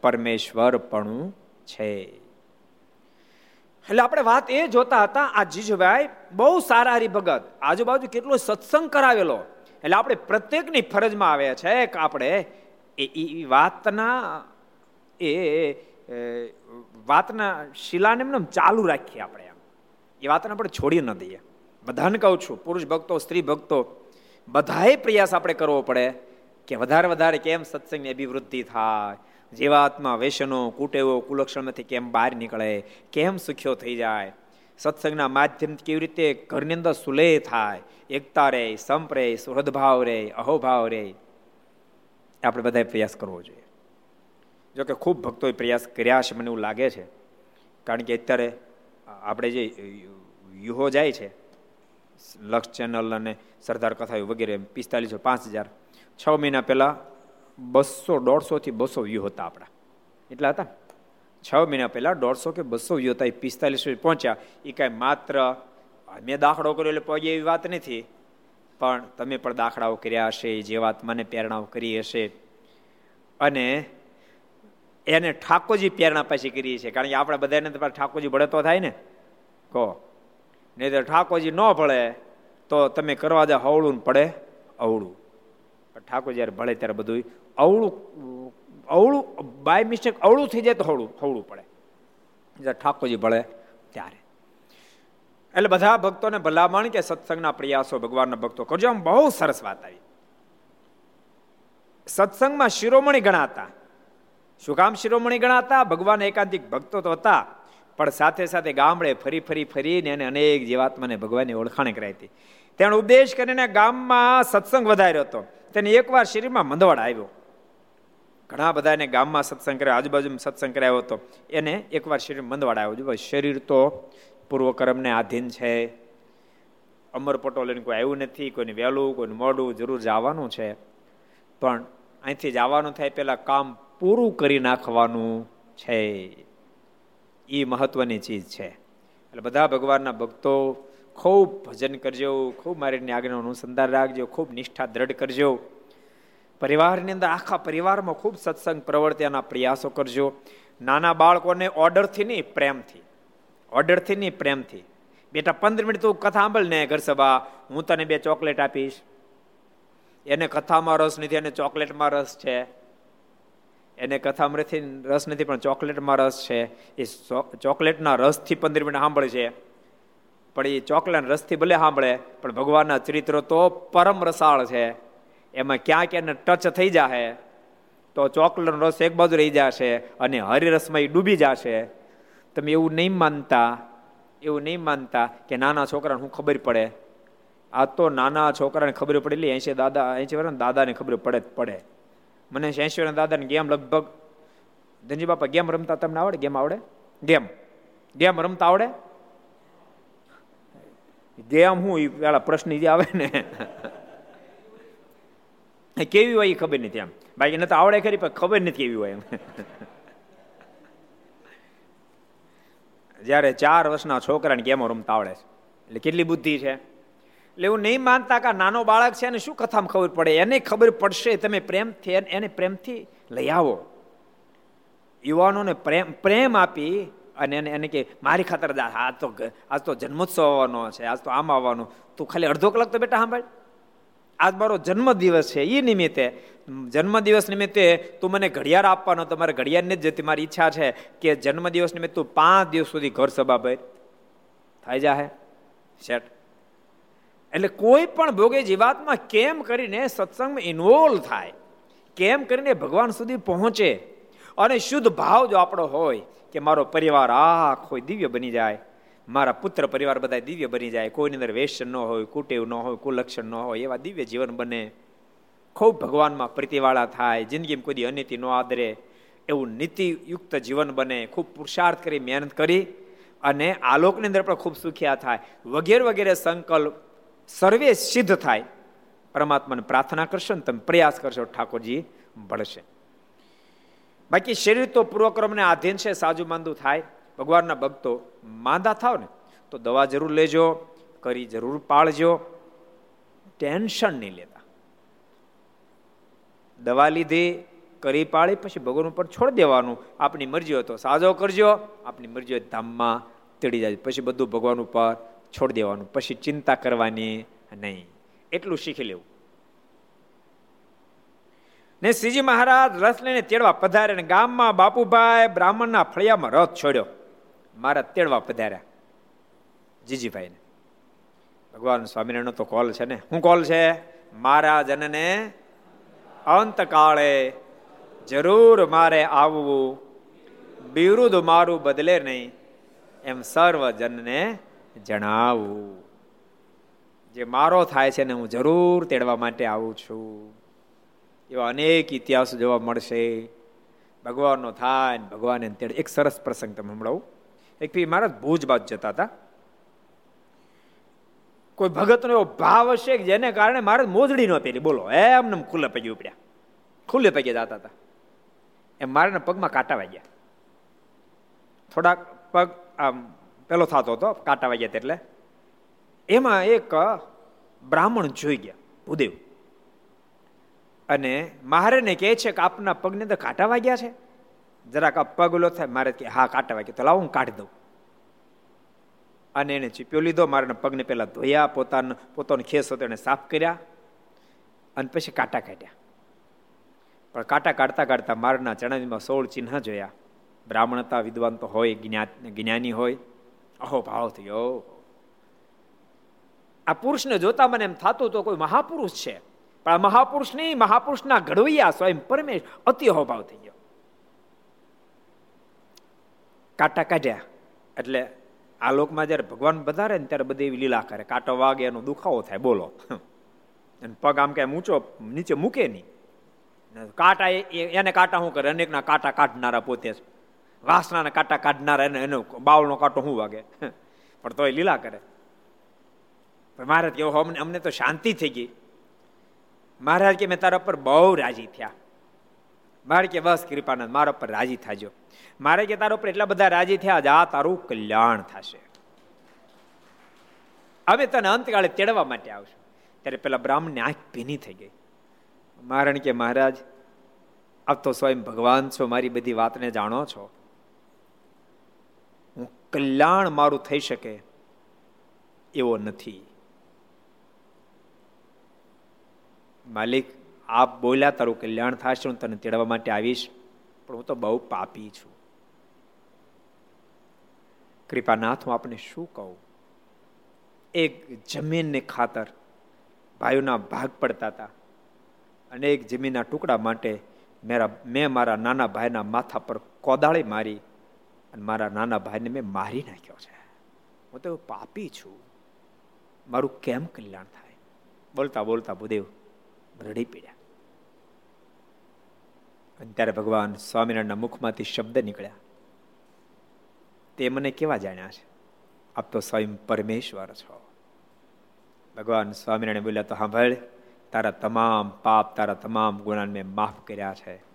પરમેશ્વર પણ છે. એટલે આપણે વાત એ જોતા હતા, આ જીજુભાઈ બહુ સારા હરિભગત આજુબાજુ કેટલો સત્સંગ કરાવેલો. એટલે આપણે પ્રત્યેકની ફરજમાં આવે છે કે આપણે એ વાતના એ વાતના શિલાને એમને ચાલુ રાખીએ આપણે એમ. એ વાતને આપણે છોડી ન દઈએ. બધાને કહું છું, પુરુષ ભક્તો, સ્ત્રી ભક્તો બધાએ પ્રયાસ આપણે કરવો પડે કે વધારે વધારે કેમ સત્સંગની અભિવૃદ્ધિ થાય? જીવાત્મા વ્યસનો, કુટેવો, કુલક્ષણમાંથી કેમ બહાર નીકળે? કેમ સુખ્યો થઈ જાય? સત્સંગના માધ્યમથી કેવી રીતે ઘરની અંદર સુલેહ થાય? એકતા રે, સંપ રે, સુહૃદભાવ રે, અહોભાવ રે? આપણે બધાએ પ્રયાસ કરવો જોઈએ. જોકે ખૂબ ભક્તોએ પ્રયાસ કર્યા છે, મને એવું લાગે છે. કારણ કે અત્યારે આપણે જે યુહો જાય છે લક્ષ ચેનલ અને સરદાર કથા વગેરે પિસ્તાલીસો પાંચ હજાર. છ મહિના પહેલાં બસો દોઢસોથી બસો વ્યૂ હતા આપણા. એટલા હતા છ મહિના પહેલાં દોઢસો કે બસો વ્યૂ હતા એ પિસ્તાલીસો પહોંચ્યા. એ કાંઈ માત્ર મેં દાખલો કર્યો એટલે પહોંચે એવી વાત નથી. પણ તમે પણ દાખલાઓ કર્યા હશે, જે વાત મને પ્રેરણાઓ કરી હશે. અને એને ઠાકોરજી પ્રેરણા પાછી કરી છે. કારણ કે આપણે બધાને ઠાકોરજી બળતો થાય ને? કહો નહીં તો ઠાકોરજી ન ભળે, તો તમે કરવા દે હવળું પડે અવળું. ઠાકોર જ્યારે ભળે ત્યારે બધું અવળું અવળું બાય મિસ્ટેક અવળું થઈ જાય તો હવળું હવળું પડે. જ્યારે ઠાકોરજી ભળે ત્યારે. એટલે બધા ભક્તોને ભલામણ કે સત્સંગના પ્રયાસો ભગવાનના ભક્તો કરજો. આમ બહુ સરસ વાત આવી. સત્સંગમાં શિરોમણી ગણાતા. શું કામ શિરોમણી ગણાતા? ભગવાન એકાંતિક ભક્તો તો હતા. પણ સાથે સાથે ગામડે ફરી ફરી ફરીને એને અનેક જીવાત્માને ભગવાનની ઓળખાણ કરાઈ હતી. તેણે ઉપદેશ કરીને ગામમાં સત્સંગ વધાર્યો હતો. તેને એકવાર શરીરમાં મંદવાડ આવ્યો. ઘણા બધા એને ગામમાં સત્સંગ કર્યો આજુબાજુ સત્સંગ કરાયો હતો એને એકવાર શરીર મંદવાડ આવ્યો. જો શરીર તો પૂર્વકર્મને આધીન છે. અમર પટોલ કોઈ આવ્યું નથી, કોઈને વહેલું, કોઈને મોડું, જરૂર જવાનું છે. પણ અહીંથી જવાનું થાય, પહેલાં કામ પૂરું કરી નાખવાનું છે. એ મહત્વની ચીજ છે. એટલે બધા ભગવાનના ભક્તો ખૂબ ભજન કરજો, ખૂબ મારીની આજ્ઞાનું અનુસંધાન રાખજો, ખૂબ નિષ્ઠા દ્રઢ કરજો. પરિવારની અંદર આખા પરિવારમાં ખૂબ સત્સંગ પ્રવર્ત્યાના પ્રયાસો કરજો. નાના બાળકોને ઓર્ડરથી નહીં, પ્રેમથી. ઓર્ડરથી નહીં, પ્રેમથી. બેટા, પંદર મિનિટ તું કથા સાંભળ ને ઘર સભા. હું તને બે ચોકલેટ આપીશ. એને કથામાં રસ નથી, એને ચોકલેટમાં રસ છે. એને કથામાં રસ નથી પણ ચોકલેટમાં રસ છે. એ ચોકલેટના રસથી પંદર મિનિટ સાંભળે છે. પણ એ ચોકલેટ રસથી ભલે સાંભળે, પણ ભગવાનના ચરિત્રો તો પરમ રસાળ છે. એમાં ક્યાંક એને ટચ થઈ જશે તો ચોકલેટનો રસ એક બાજુ રહી જશે અને હરિરસમાં એ ડૂબી જશે. તમે એવું નહીં માનતા, એવું નહીં માનતા કે નાના છોકરાને શું ખબર પડે. આ તો નાના છોકરાને ખબર પડેલી એસી દાદા એસી વર્ષ દાદાને ખબર પડે જ પડે. મને એસી દાદાને ગેમ લગભગ, ધનજી બાપા, ગેમ રમતા તમને આવડે? ગેમ આવડે? ગેમ. ગેમ રમતા આવડે? ગેમ હું પેલા પ્રશ્ન જે આવે ને. કેવી હોય એ ખબર નથી એમ. બાકી નથી આવડે ખરી, પણ ખબર નથી કેવી હોય એમ. જ્યારે ચાર વર્ષના છોકરાને ગેમો રમતા આવડે છે. એટલે કેટલી બુદ્ધિ છે? એટલે એવું નહીં માનતા કે નાનો બાળક છે, એને શું કથામાં ખબર પડે? એને ખબર પડશે, તમે પ્રેમથી એને પ્રેમથી લઈ આવો. યુવાનોને પ્રેમ પ્રેમ આપી અને એને એને કે, મારી ખાતર આ તો આજ તો જન્મોત્સવ આવવાનો છે આજ તો આમ આવવાનું. તું ખાલી અડધો કલાક તો બેટા સાંભળ. આજ મારો જન્મદિવસ છે એ નિમિત્તે. જન્મદિવસ નિમિત્તે તું મને ઘડિયાળ આપવાનો, તમારે ઘડિયાળને જ જતી મારી ઈચ્છા છે કે જન્મદિવસ નિમિત્તે તું પાંચ દિવસ સુધી ઘર સભા ભર. થઈ જાહે. સેટ એટલે કોઈ પણ ભોગે જીવાતમાં કેમ કરીને સત્સંગમાં ઇન્વોલ્વ થાય? કેમ કરીને ભગવાન સુધી પહોંચે? અને શુદ્ધ ભાવ જો આપણો હોય કે મારો પરિવાર આખો દિવ્ય બની જાય, મારા પુત્ર પરિવાર બધા દિવ્ય બની જાય, કોઈની અંદર વેસન ન હોય, કુટેવ ન હોય, કુલક્ષણ ન હોય, એવા દિવ્ય જીવન બને. ખૂબ ભગવાનમાં પ્રીતિવાળા થાય, જિંદગીમાં કોઈ અનિતિ ન આદરે, એવું નીતિયુક્ત જીવન બને, ખૂબ પુરુષાર્થ કરી, મહેનત કરી, અને આલોકની અંદર પણ ખૂબ સુખિયા થાય. વગેરે વગેરે સંકલ્પ સર્વે સિદ્ધ થાય. પરમાત્માને પ્રાર્થના કરશો ને તમે પ્રયાસ કરશો, ઠાકોરજી ભળશે બાકી શરીર તો પૂર્વક્રમને આધીન છે, સાજુ માંદું થાય. ભગવાનના ભક્તો માંદા થાવ ને, તો દવા જરૂર લેજો, કરી જરૂર પાળજો. ટેન્શન નહીં લેતા. દવા લીધી, કરી પાળી, પછી ભગવાન ઉપર છોડી દેવાનું. આપણી મરજી હોય તો સાજો કરજો, આપની મરજી હોય ધામમાં તેડી જાય પછી બધું ભગવાન ઉપર છોડી દેવાનું, પછી ચિંતા કરવાની નહીં. એટલું શીખી લેવું. ને શ્રીજી મહારાજ રસ લઈને તેડવા પધારે ગામમાં બાપુભાઈ બ્રાહ્મણના ફળિયામાં રથ છોડ્યો. મારા તેડવા પધાર્યા જીજીભાઈને. ભગવાન સ્વામિનારાયણ તો કોલ છે ને. શું કોલ છે? મારા જનને અંતકાળે જરૂર મારે આવવું, બિરુદ મારું બદલે નહીં. એમ સર્વજનને જણાવવું જે મારો થાય છે ને હું જરૂર તેડવા માટે આવું છું. એવા અનેક ઇતિહાસો જોવા મળશે. ભગવાનનો થાય ને ભગવાન તેડે. એક સરસ પ્રસંગ તમે હમણાં એક ફી મહારાજ ભુજ બાજુ જતા હતા. કોઈ ભગતનો એવો ભાવ હશે કે જેને કારણે મારે મોજડી ન પહેરી. બોલો એમને ખુલ્લે પગે ઉપડ્યા. ખુલ્લે પગે જતા હતા. એમ મારે પગમાં કાંટા વાગ્યા. થોડાક પગ આમ પેલો થતો હતો કાંટા વાગ્યા એટલે. એમાં એક બ્રાહ્મણ જોઈ ગયા, ભૂદેવ. અને મહારાજને કહે છે કે આપના પગને તો કાંટા વાગ્યા છે? જરાક આ પગ ઓલો થાય, મારે કે હા, કાંટા વાગ્યા. તો લાવો, હું કાઢી દઉં. અને એને ચીપ્યો લીધો મારા પગને પહેલાં ધોયા, પોતાનો પોતાનો ખેસ હતો એને સાફ કર્યા, અને પછી કાંટા કાઢ્યા. પણ કાંટા કાઢતા કાઢતા મારના ચણાવીમાં સોળ ચિહ્ન જોયા. બ્રાહ્મણતા વિદ્વાન તો હોય જ્ઞાની હોય. અહો ભાવ થયો આ પુરુષને જોતા મને એમ થતું તો કોઈ મહાપુરુષ છે. પણ આ મહાપુરુષ નહીં મહાપુરુષના ઘડવૈયા સ્વયં પરમેશ અતિ અહોભાવ થઈ ગયો. કાંટા કાઢ્યા. એટલે આ લોકમાં જ્યારે ભગવાન વધારે ને ત્યારે બધી એવી લીલા કરે. કાંટો વાગે, એનો દુખાવો થાય, બોલો. અને પગ આમ કે ઊંચો, નીચે મૂકે નહીં. કાંટા એને કાંટા શું કરે? અનેકના કાંટા કાઢનારા પોતે છે વાસણાના કાંટા કાઢનારા એને એનો બાવળનો કાંટો શું વાગે? પણ તોય લીલા કરે. મહારાજ કેવો અમને અમને તો શાંતિ થઈ ગઈ. મહારાજ કે મેં તારા પર બહુ રાજી થયા. મારે કે બસ કૃપાનંદ, મારા પર રાજી થાજો. મારે કે તારા ઉપર એટલા બધા રાજી થયા જા તારું કલ્યાણ થશે. હવે તને અંતકાળે તેડવા માટે આવશું. ત્યારે પેલા બ્રાહ્મણની આંખ ભીની થઈ ગઈ. મારણ કે મહારાજ, આપ તો સ્વયં ભગવાન છો, મારી બધી વાતને જાણો છો. કલ્યાણ મારું થઈ શકે એવો નથી. માલિક, આપ બોલ્યા તારું કલ્યાણ થશે, હું તને તેડવા માટે આવીશ, પણ હું તો બહુ પાપી છું. કૃપાનાથ, હું આપને શું કહું? એક જમીનને ખાતર ભાઈઓના ભાગ પડતા હતા. અને એક જમીનના ટુકડા માટે મેરા, મેં મારા નાના ભાઈના માથા પર કોદાળી મારી અને મારા નાના ભાઈને મેં મારી નાખ્યો છે. હું તો પાપી છું. મારું કેમ કલ્યાણ થાય? બોલતા બોલતા ભૂદેવ રડી પીડ્યા. અને ત્યારે ભગવાન સ્વામિનારાયણના મુખમાંથી શબ્દ નીકળ્યા. તે મને કેવા જાણ્યા છે? આપ તો સ્વયં પરમેશ્વર છો. ભગવાન સ્વામિનારાયણ બોલ્યા, તો સાંભળ, તારા તમામ પાપ, તારા તમામ ગુણાને મેં માફ કર્યા છે.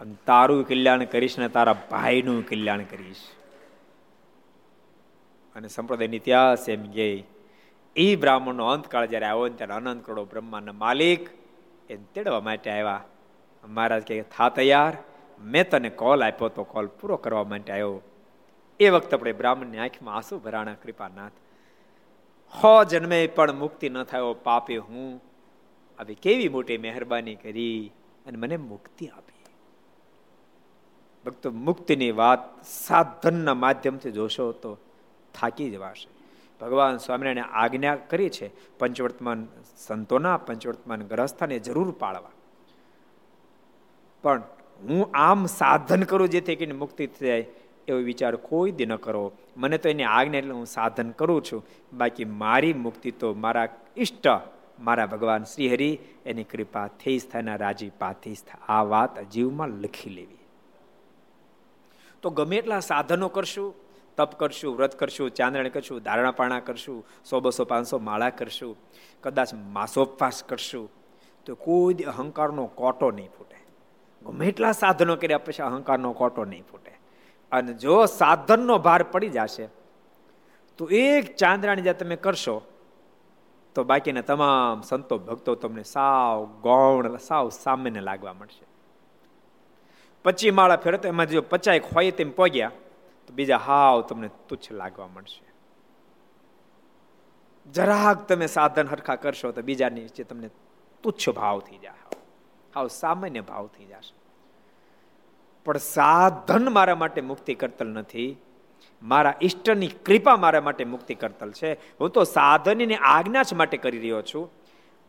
અને તારું કલ્યાણ કરીશ ને તારા ભાઈનું કલ્યાણ કરીશ. અને સંપ્રદાયની ઇતિહાસ એમ કે એ બ્રાહ્મણનો અંતકાળ જ્યારે આવ્યો ને ત્યારે અનંત કરોડો બ્રહ્માના માલિક એ તેડવા માટે આવ્યા. મહારાજ કહે થા તૈયાર. મેં તને કોલ આપ્યો તો કોલ પૂરો કરવા માટે આવ્યો. એ વખતે આપણે બ્રાહ્મણની આંખમાં આંસુ ભરાણા, કૃપાનાથ. હો જન્મે પણ મુક્તિ ન થયો પાપે હું. આવી કેવી મોટી મહેરબાની કરી અને મને મુક્તિ આપી. ભક્તો મુક્તિની વાત સાધનના માધ્યમથી જોશો તો થાકી જવાશે ભગવાન સ્વામિનારાયણે આજ્ઞા કરી છે, પંચવર્તમાન સંતોના પંચવર્તમાન ગ્રહસ્થાને જરૂર પાળવા. પણ હું આમ સાધન કરું જેથી કરીને મુક્તિ થાય એવો વિચાર કોઈ દી ન કરો. મને તો એની આજ્ઞા એટલે હું સાધન કરું છું. બાકી મારી મુક્તિ તો મારા ઈષ્ટ, મારા ભગવાન શ્રીહરિ, એની કૃપાથી જ થાય રાજી પાથી જ આ વાત જીવમાં લખી લેવી. તો ગમે એટલા સાધનો કરશું, તપ કરશું, વ્રત કરશું, ચાંદરણ કરશું ધારણા પાણા કરશું, સો બસો, પાંચસો માળા કરશું, કદાચ માસોપવાસ કરશું, તો કોઈ અહંકારનો કોટો નહીં ફૂટે. ગમે એટલા સાધનો કર્યા પછી અહંકારનો કોટો નહીં ફૂટે. અને જો સાધનનો ભાર પડી જશે, તો એક ચાંદરાણી જ્યાં તમે કરશો, તો બાકીના તમામ સંતો ભક્તો તમને સાવ ગૌણ, સાવ સામાન્ય લાગવા મળશે પચી માળા ફેરતો એમાં જો પચાય હોય તેમ પહોંચ્યા તો બીજા હાવ તમને તુચ્છ લાગવા મળશે જરાક તમે સાધન હરખા કરશો તો બીજાની નીચે તમને તુચ્છ ભાવ થઈ જાય. હાવ સામાન્ય ભાવ થઈ જશે. પણ સાધન મારા માટે મુક્તિ કરતલ નથી. મારા ઈષ્ટની કૃપા મારા માટે મુક્તિ કરતલ છે. હું તો સાધનની આજ્ઞા જ માટે કરી રહ્યો છું.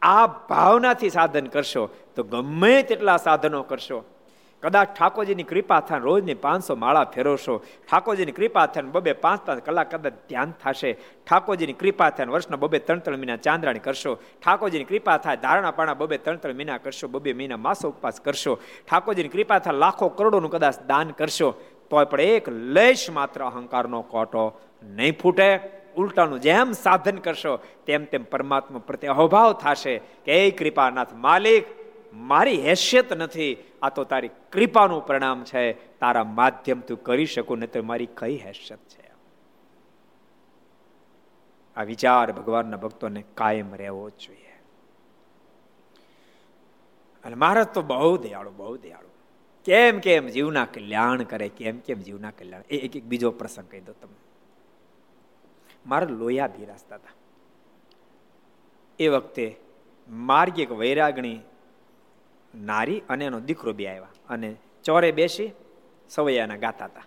આ ભાવનાથી સાધન કરશો તો ગમે તેટલા સાધનો કરશો કદાચ ઠાકોરજીની કૃપા થાય, રોજની પાંચસો માળા ફેરવશો. ઠાકોરજીની કૃપા થાય બબે પાંચ પાંચ કલાક કદાચ ધ્યાન થશે. ઠાકોરજીની કૃપા થાય વર્ષના બબે ત્રણ ત્રણ મહિના ચાંદ્રાણી કરશો. ઠાકોરજીની કૃપા થાય, ધારણા પાણા બબે ત્રણ ત્રણ મહિના કરશો, બબે મહિના માસો ઉપવાસ કરશો. ઠાકોરજીની કૃપા થાય લાખો કરોડોનું કદાચ દાન કરશો. તો પણ એક લેશ માત્ર અહંકારનો કોટો નહીં ફૂટે. ઉલટાનું જેમ સાધન કરશો, તેમ તેમ પરમાત્મા પ્રત્યે અહોભાવ થશે કે એ કૃપાનાથ માલિક, મારી હેસિયત નથી. આ તો તારી કૃપાનું પરિણામ છે. તારા માધ્યમ તું કરી શકું ને તો મારી કઈ હેસિયત છે? આ વિચાર ભગવાનના ભક્તોને કાયમ રહેવો જોઈએ. અને મહારાજ તો બહુ દયાળુ બહુ દયાળુ. કેમ કેમ જીવના કલ્યાણ કરે, કેમ કેમ જીવના કલ્યાણ? એ એક એક બીજો પ્રસંગ કહી દો તમને. મારા લોયા બિરાજતા હતા એ વખતે માર્ગ એક વૈરાગણી નારી અને એનો દીકરો બે આવ્યા. અને ચોરે બેસી સવૈયાના ગાતા હતા.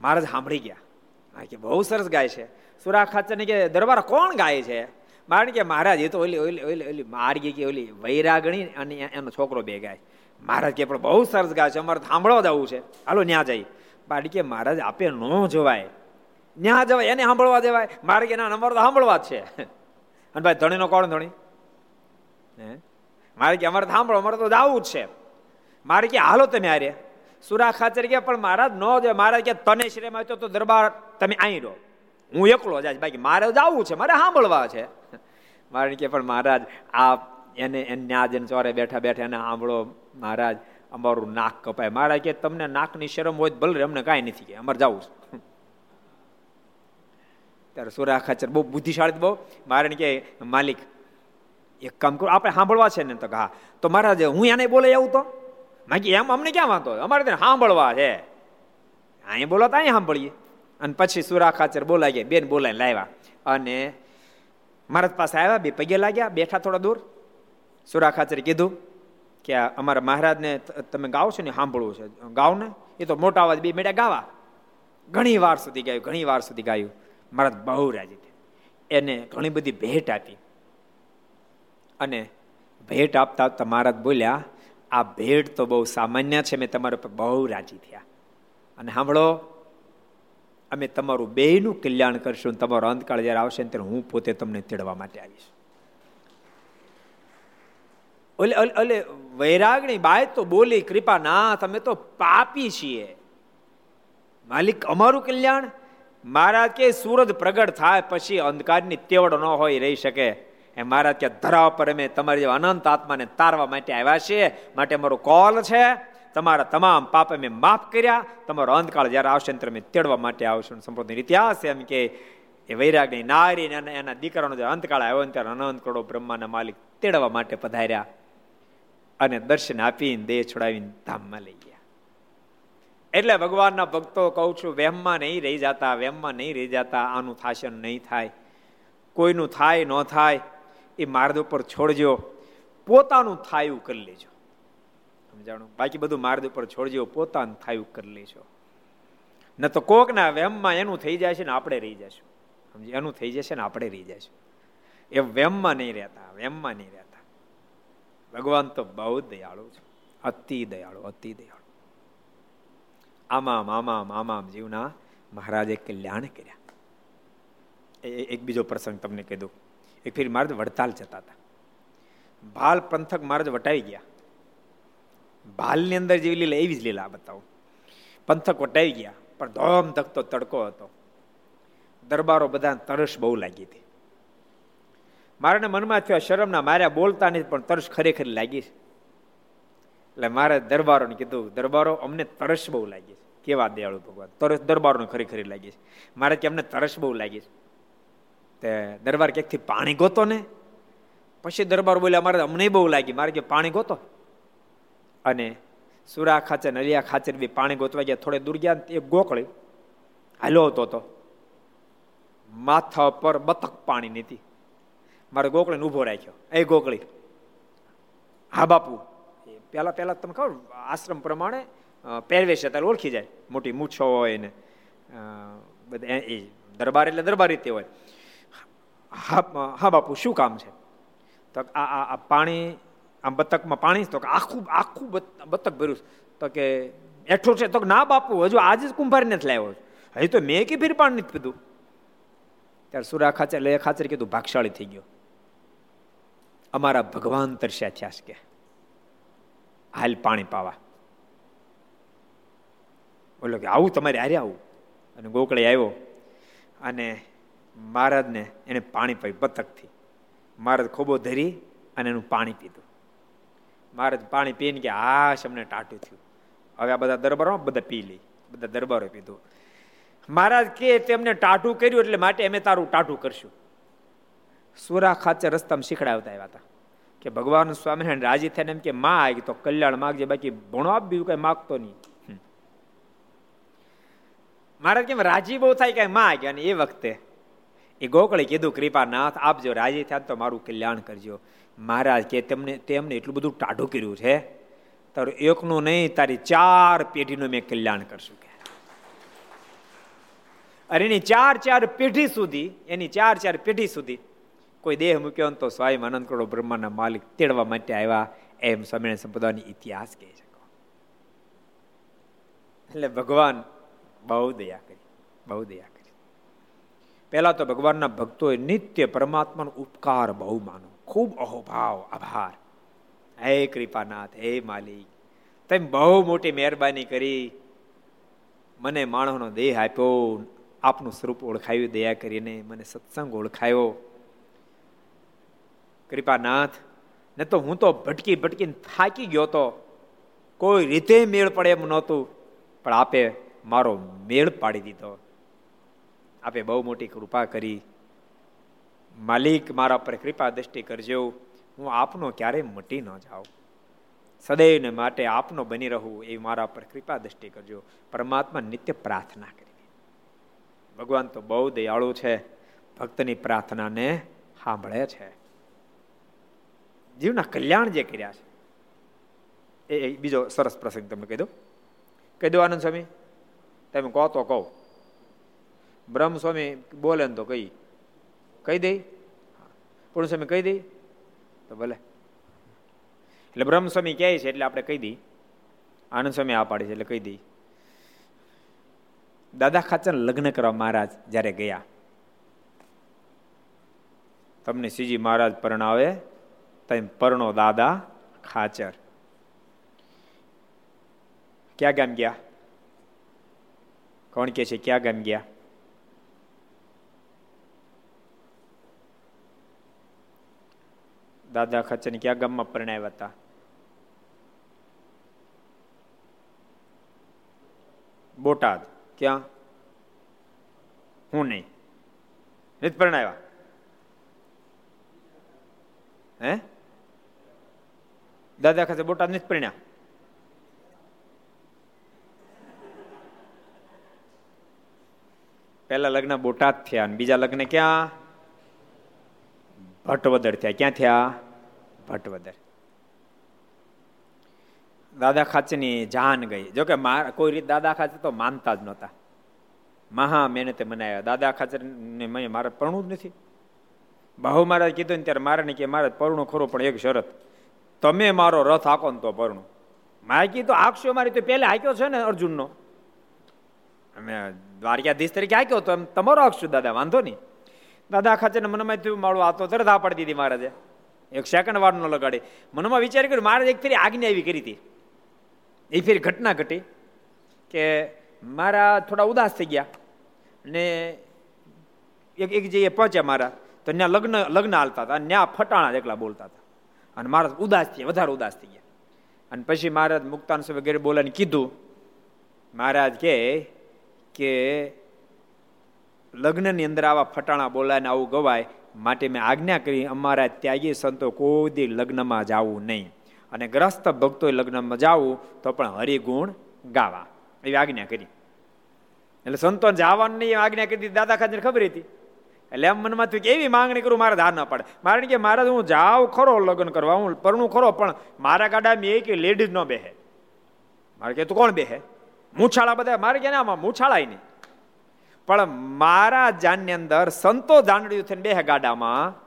મહારાજ સાંભળી ગયા. કે બહુ સરસ ગાય છે. સુરા ખાચર કે દરબાર કોણ ગાય છે? મારે કે મહારાજ, એ તો ઓલી ઓલી ઓલી ઓલી માર્ગી કે ઓલી વૈરાગણી અને એનો છોકરો બે ગાય. મહારાજ કે પણ બહુ સરસ ગાય છે. અમારે સાંભળવા જવું છે. હાલો, ન્યા જઈ બાડી કે મહારાજ, આપે ન જોવાય. ન્યા જવાય, એને સાંભળવા દેવાય મારે કે ના, અમારે તો સાંભળવા જ છે. અને ભાઈ ધણીનો કોણ ધણી? હે? મારે કે, અમારે સાંભળો, અમારે તો જવું જ છે. મારે કે, હાલો તમે આરે સુરા ખાચર કે પણ મહારાજ, ન જાય મહારાજ કે, તને શ્રેમાં તો દરબાર તમે અહીં રહો. હું એકલો જાય બાકી મારે જવું છે, મારે સાંભળવા છે. મારે કે, પણ મહારાજ, આ એને ન્યા જઈને ચોરે બેઠા બેઠા એને સાંભળો, મહારાજ, અમારું નાક કપાય. મહારાજ કે, તમને નાકની શરમ હોય ભલે, અમને કાંઈ નથી કે, અમારે જવું છે. ત્યારે સુરા ખાચર બહુ બુદ્ધિશાળી બહુ. મારે કે, માલિક એક કામ કરું, આપણે સાંભળવા છે ને તો હા. તો મહારાજ, હું એને બોલે આવું તો? બાકી એમ અમને ક્યાં વાંધો? અમારે તેને સાંભળવા છે. અહીંયા બોલો તો અહીંયા સાંભળીએ. અને પછી સુરા ખાચર બોલાઈ ગયા, બેન બોલાઈને લાવ્યા. અને મહારાજ પાસે આવ્યા, બે પગે લાગ્યા, બેઠા થોડા દૂર. સુરા ખાચરે કીધું કે અમારા મહારાજને તમે ગાઓ છો ને, સાંભળવું છે. ગાઓ ને એ તો મોટા અવાજ બે મેળા ગાવા. ઘણી વાર સુધી ગાયું, ઘણી વાર સુધી ગાયું. મહારાજ બહુ રાજી એને ઘણી બધી ભેટ આપી. અને ભેટ આપતા જ બોલ્યા, આ ભેટ તો બહુ સામાન્ય છે, મેં તમારા પર બહુ રાજી થયા. અને સાંભળો, અમે તમારું બેનું કલ્યાણ કરશું તમારો અંતકાળ જ્યારે આવશે ને ત્યારે હું પોતે તમને તેડવા માટે આવીશ. ઓલે ઓલે વૈરાગણી બાય તો બોલી, કૃપા ના તમે તો પાપી છીએ. માલિક અમારું કલ્યાણ? મહારાજ કે સૂરજ પ્રગટ થાય પછી અંધકારની તેવડ ન હોય, રહી શકે. એ મહારાજ કે ધરાવ પર અમે તમારી અનંત આત્માને તારવા માટે આવ્યા છીએ. માટે અમારો કોલ છે. તમારા તમામ પાપ અમે માફ કર્યા. તમારો અંતકાળ જ્યારે આવશે ત્યારે અમે તેડવા માટે આવશું સંપૂર્ણ ઇતિહાસ એમ કે એ વૈરાગની નારી એના દીકરાનો જે અંતકાળ આવ્યો ત્યારે અનંત કરોડો બ્રહ્માના માલિક તેડવા માટે પધાર્યા. અને દર્શન આપીને દેહ છોડાવીને ધામમાં લઈ ગયા. એટલે ભગવાનના ભક્તો કહું છું, વહેમમાં નહીં રહી જતા, વહેમમાં નહીં રહી જતા. આનું થાશન નહીં થાય. કોઈનું થાય, ન થાય. એ માર્ગ ઉપર છોડજો, પોતાનું થાયું કરી લેજો. સમજાણો બાકી બધું માર્ગ ઉપર છોડજો, પોતાનું થાયું કરી લેજો. ન તો કોકના વેમમાં એનું થઈ જાય છે ને આપણે રહી જશું. સમજી? એનું થઈ જશે ને આપણે રહી જશું. એ વેમમાં નહીં રહેતા, વેમમાં નહીં રહેતા. ભગવાન તો બહુ દયાળુ છે. અતિ દયાળુ અતિ દયાળુ. આમામ આમામ આમામ જીવના મહારાજે કલ્યાણ કર્યા. એક બીજો પ્રસંગ તમને કીધું એક ફેરી મહારાજ વડતાલ જતા હતા. ભાલ પંથક મહારાજ વટાવી ગયા. ભાલની અંદર જેવી લીલા, એવી જ લીલા બતાવો. પંથક વટાવી ગયા, પણ ધોમ ધકતો તડકો હતો. દરબારો બધા તરસ બહુ લાગી હતી. મારાને મનમાં થયો, શરમના માર્યા બોલતા નથી, પણ તરસ ખરેખર લાગી છે. એટલે મારે દરબારોને કીધું, દરબારો, અમને તરસ બહુ લાગી છે. કેવા દયાળુ ભગવાન? તરસ, દરબારોને ખરેખર લાગી છે. મારે કે અમને તરસ બહુ લાગી છે. તે દરબાર ક્યાંકથી પાણી ગોતો ને? પછી દરબાર બોલ્યા મારે અમને બહુ લાગી, મારે કે પાણી ગોતો. અને સુરા ખાચર, નલિયા ખાચર બી પાણી ગોતવા ગયા, થોડે દૂર ગયા એક ગોકળી હાલો હતો તો. માથા પર બતક પાણી નીતી. મારે ગોકળીને ઊભો રાખ્યો. એ ગોકળી. હા, બાપુ. પેલા પેલા તમે ખબર, આશ્રમ પ્રમાણે પહેરવેશ અત્યારે ઓળખી જાય. મોટી મૂછો હોય ને બધા એ દરબાર એટલે દરબાર રીતે હોય. હા હા બાપુ, શું કામ છે? તો આ આ પાણી, આમ બતકમાં પાણી તો આખું આખું બતક ભર્યું તો કે એઠું છે, તો ના બાપુ, હજુ આજે જ કુંભાર નથી લાવ્યો હજી તો મેં કે ફીર પાણી નથી પીધું. ત્યારે સુરા ખાચર લે ખાચર કીધું, ભાગશાળી થઈ ગયો. અમારા ભગવાન તરસ્યા થયા છે કે. હાલ પાણી પાવા. બોલો કે, આવું તમારે આરે આવું. અને ગોકળે આવ્યો. અને મહારાજને એને પાણી પાઈ બતકથી. મહારાજ ખોબો ધરી અને એનું પાણી પીધું. મહારાજ પાણી પીને કે આ અમને ટાટું થયું. હવે આ બધા દરબારો બધા પી લઈ બધા દરબારો પીધું. મહારાજ કે તેમને ટાટું કર્યું એટલે માટે અમે તારું ટાટું કરશું. સુરા ખાચે રસ્તામાં શીખડાવતા આવ્યા હતા. કે ભગવાન સ્વામિનારાયણ રાજી થઈને એમ કે, માં આવી તો કલ્યાણ માગજે, બાકી ભણો આપ બીજું કઈ માગતો નહીં. મહારાજ કેમ રાજી બહુ થાય કે, માં આવી અને એ વખતે એ ગોકળે કીધું, કૃપાનાથ આપજો રાજી થયા તો મારું કલ્યાણ કરજો. મહારાજ કે, તેમને તેમને એટલું બધું ટાઢું કર્યું છે? તારું એકનું નહીં, તારી ચાર પેઢીનું મેં કલ્યાણ કરશું. કે. અરે એની ચાર ચાર પેઢી સુધી, એની ચાર ચાર પેઢી સુધી કોઈ દેહ મૂક્યો તો સ્વયં આનંદ કરોડો બ્રહ્માના માલિક તેડવા માટે આવ્યા. એમ સ્વામિનારાયણ સંપ્રદાયની ઇતિહાસ કહે છે. એટલે ભગવાન બહુ દયા કરી, બહુ દયા કરી. પહેલા તો ભગવાનના ભક્તોએ નિત્ય પરમાત્માનો ઉપકાર બહુ માનો. ખૂબ અહોભાવ, આભાર. હે કૃપાનાથ, હે માલિક. તેમ બહુ મોટી મહેરબાની કરી. મને માણસનો દેહ આપ્યો. આપનું સ્વરૂપ ઓળખાયું દયા કરીને મને સત્સંગ ઓળખાયો. કૃપાનાથ, ને તો હું તો ભટકી ભટકીને થાકી ગયો તો. કોઈ રીતે મેળ પડે એમ નહોતું. પણ આપે મારો મેળ પાડી દીધો. આપે બહુ મોટી કૃપા કરી. માલિક, મારા પર કૃપા દ્રષ્ટિ કરજો. હું આપનો ક્યારેય મટી ન જાઉં. સદૈવને માટે આપનો બની રહું એ મારા પર કૃપા દ્રષ્ટિ કરજો. પરમાત્મા નિત્ય પ્રાર્થના કરી. ભગવાન તો બહુ દયાળુ છે. ભક્તની પ્રાર્થનાને સાંભળે છે. જીવના કલ્યાણ જે કર્યા છે. એ બીજો સરસ પ્રસંગ તમને કહી દો કહી દો આનંદ સ્વામી, તમે કહો તો કહો. બ્રહ્મ સ્વામી બોલે ને તો કહી. કહી દઈ પૂર્ણ સ્વામી કહી દઈ તો ભલે. એટલે બ્રહ્મ સ્વામી કહે છે એટલે આપણે કહી દઈ આનંદ સ્વામી આ પાડી છે એટલે કહી દઈ દાદા ખાચર લગ્ન કરવા મહારાજ જ્યારે ગયા. તમને શ્રીજી મહારાજ પરણાવે તમે પરણો દાદા ખાચર. ક્યાં ગામ ગયા? કોણ કે છે? ક્યાં ગામ ગયા? દાદા ખાચર ક્યાં ગામમાં પરણાવ્યા હતા? બોટાદ. ક્યાં? હું નહીં નથી પરણાવ્યા. હે? દાદા ખાતે બોટાદ નથી પરણ્યા. પહેલા લગ્ન બોટાદ થયા બીજા લગ્ન ક્યાં? ભટ્ટવદર થયા. ક્યાં થયા? ભટ્ટવદર. દાદા ખાચની જાન ગઈ. જોકે મારા કોઈ રીત દાદા ખાચર તો માનતા જ નહોતા. મહા મહેનતે મનાવ્યા દાદા ખાચર ને મારે પરણું જ નથી. બાહુ મહારાજ કીધું ને ત્યારે મારે કે મારે પરણું ખરું, પણ એક શરત. તમે મારો રથ હાકો ને તો પરણું. મારે કીધું આખશો મારી તો પહેલા હાક્યો છે ને અર્જુનનો? અમે દ્વારકાધીશ તરીકે હાક્યો તો તમારો આખશો દાદા, વાંધો નહીં. દાદા ખાચર ને મનમાં થયું, મારું આ તો તરત આ પાડી દીધી મહારાજે. એક સેકન્ડ વાર ન લગાડી. મનમાં વિચાર કર્યો, મહારાજ એક ફેરી આજ્ઞા એવી કરી હતી. એ ફેરી ઘટના ઘટી કે મારા થોડા ઉદાસ થઈ ગયા ને એક એક જગ્યાએ પહોંચ્યા મારા, તો ત્યાં લગ્ન લગ્ન હાલતા હતા અને ત્યાં ફટાણા એકલા બોલતા હતા. અને મહારાજ ઉદાસ થયા, વધારે ઉદાસ થઈ ગયા. અને પછી મહારાજ મુક્તાન વગેરે બોલાને કીધું, મહારાજ કે લગ્નની અંદર આવા ફટાણા બોલાય આવું ગવાય, માટે મેં આજ્ઞા કરી, અમારા ત્યાગી સંતો કોઈ લગ્નમાં જવું નહીં. અને ગ્રસ્ત ભક્તોએ લગ્નમાં જવું, તો પણ હરિગુણ ગાવા. એવી આજ્ઞા કરી. એટલે સંતો જવાનું નહીં આજ્ઞા કરી દાદા ખાતર ખબર હતી? એટલે એમ મનમાં થયું કે એવી માંગણી કરું, મારે ધાર ના પડે. મારે કે મારે હું જાઉં ખરો લગ્ન કરવા, હું પરણું ખરો, પણ મારા ગાડામાં એ કે લેડીઝ ન બેહે. મારે કે તું કોણ બેહે? મૂછાળા બધા, મારે કે આમાં મૂછાળા નહીં. પણ મારા જાનની અંદર સંતો જાનડ્યું થઈને બે ગાડામાં,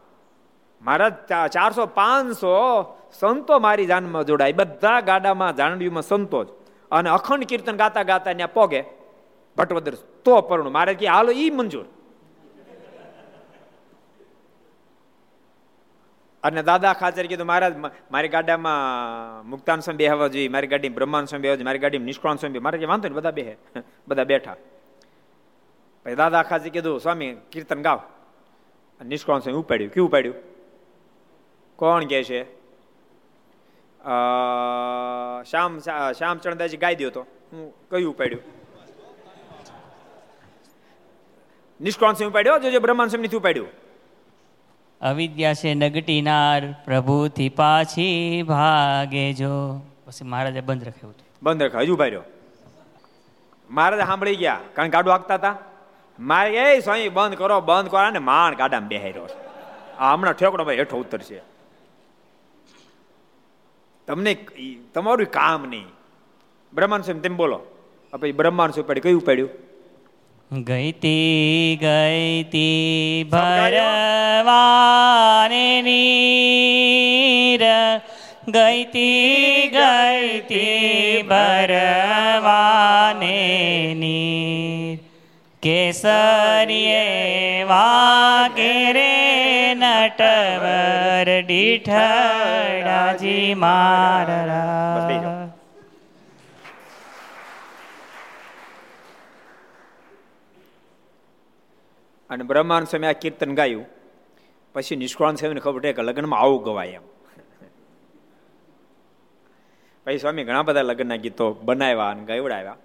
મારા ચારસો પાંચસો સંતો મારી જાનમાં જોડાય. બધા ગાડામાં જાનડ્યુંમાં સંતો જ. અને અખંડ કીર્તન ગાતા ગાતા ત્યાં પોગે. ભટવદર તો પરણું. મારે કે હાલો ઈ મંજૂર. અને દાદા ખાચર કીધું, મહારાજ મારી ગાડામાં મુક્તાન સ્વામી બેહવા જોઈએ. મારી ગાડી બ્રહ્માન સ્વામી બેહવા જોઈએ. મારી ગાડી નિષ્કાળ સ્વામી મારે વાંધો ને બધા બેહે. બધા બેઠા. પછી દાદા ખાસી કીધું સ્વામી કીર્તન ગાવ નિષ્કોણ સ્વામી ઉપાડ્યું. કેવું ઉપાડ્યું? કોણ કે છે? શ્યામ શ્યામ ચરણદાસજી ગાઈ દો તો. હું કયું ઉપાડ્યું? નિષ્કોણ સ્વામી ઉપાડ્યો જો બ્રહ્માંડ સ્વામી નથી ઉપાડ્યું? અવિદ્યા છે નગટીનાર પ્રભુથી પાછી ભાગે જો. પછી મહારાજે બંધ રાખ્યું બંધ રાખ્યું. હજુ ઊભા રહ્યો મહારાજ સાંભળી ગયા. કારણ ગાડું આગતા હતા. મારે એ સ્વામી બંધ કરો બંધ કરો ને માણ ગાડામાં બેહાર્યો છે. આ હમણાં ઠેકડો ભાઈ હેઠો ઉતરશે. તમને તમારું કામ નહીં. બ્રહ્માંડ સ્વામી તેમ બોલો. પછી બ્રહ્માંડ સ્વામી પડ્યું કયું પડ્યું ગઈતી ગઈતી ભરવાને નીર. ગઈતી ગઈતી ભરવાને નીર. કેસરીએ વાગે રે નટવર ડીઠડાજી મારા અને બ્રહ્માંડ સ્વામી આ કીર્તન ગાયું. પછી નિષ્કાળ સ્વામીને ખબર પડે કે લગ્નમાં આવું ગવાય એમ. પછી સ્વામી ઘણા બધા લગ્નના ગીતો બનાવ્યા અને ગાવડાવ્યા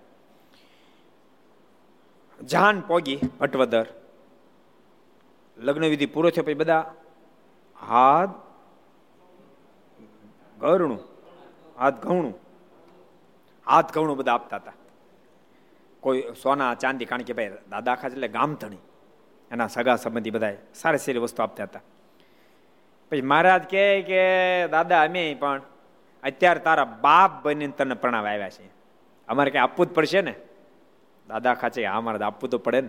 જાન પોગી અટવદર. લગ્ન વિધિ પૂરો થયો પછી બધા હાથ ગરણું, હાથ ઘઉણું હાથ ઘઉણું બધા આપતા હતા. કોઈ સોના, ચાંદી, કારણ કે ભાઈ દાદા ખાસ એટલે ગામધણી. એના સગા સંબંધી બધા સારી સારી વસ્તુ આપતા હતા. પછી મહારાજ કહે કે, દાદા, અમે પણ અત્યારે તારા બાપ બનીને તને પ્રણામ આવ્યા છે અમારે કઈ આપવું જ પડશે ને? દાદા ખાચે હા મારે આપવું તો પડે ને.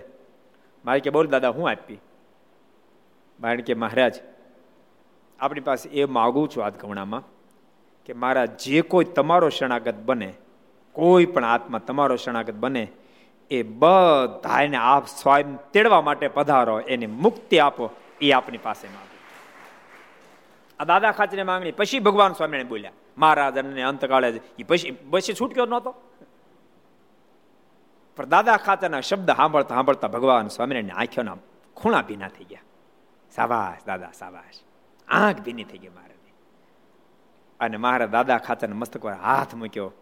મારે કે બોલ દાદા, હું આપી? બાણ કે, મહારાજ, આપણી પાસે એ માગું છું આદગમણામાં કે મારા જે કોઈ તમારો શરણાગત બને, કોઈ પણ આત્મા તમારો શરણાગત બને, એ બધાને આપ સ્વયં તેડવા માટે પધારો, એને મુક્તિ આપો, એ આપણી પાસે માગો. આ દાદા ખાચરી માંગણી, પછી ભગવાન સ્વામીને બોલ્યા, મહારાજ અને અંતકાળે એ પછી પછી છૂટક્યો નહોતો? પણ દાદા ખાતેના શબ્દ સાંભળતા સાંભળતા ભગવાન સ્વામિનારાયણ આંખોના ખૂણા ભીના થઈ ગયા. સાબાશ, દાદા, સાબાશ. આંખ ભીની થઈ ગઈ મારે અને મારા દાદા ખાચર મસ્તક હાથ મૂક્યો.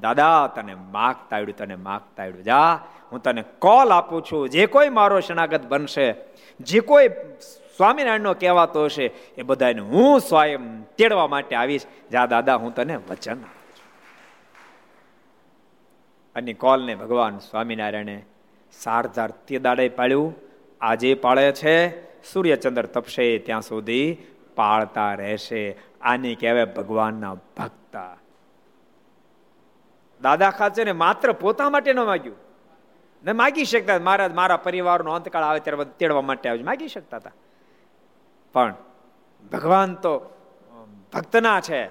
દાદા, તને માગતા આવડ્યું તને માગતા આવડ્યું જા, હું તને કોલ આપું છું. જે કોઈ મારો શનાગત બનશે, જે કોઈ સ્વામિનારાયણનો કહેવાતો હશે, એ બધાને હું સ્વયં તેડવા માટે આવીશ. જા, દાદા, હું તને વચન આપું. અને કોલને ભગવાન સ્વામિનારાયણે સારધાર તે દાડે પાડ્યું. આજે પાળે છે. સૂર્યચંદ્ર તપશે ત્યાં સુધી પાળતા રહેશે. આને કહેવાય ભગવાનના ભક્ત. દાદા ખાચે ને માત્ર પોતા માટે ન માગ્યું. ને માગી શકતા. મહારાજ, મારા પરિવારનો અંતકાળ આવે ત્યારે તેડવા માટે આવે માગી શકતા હતા. પણ ભગવાન તો ભક્તના છે.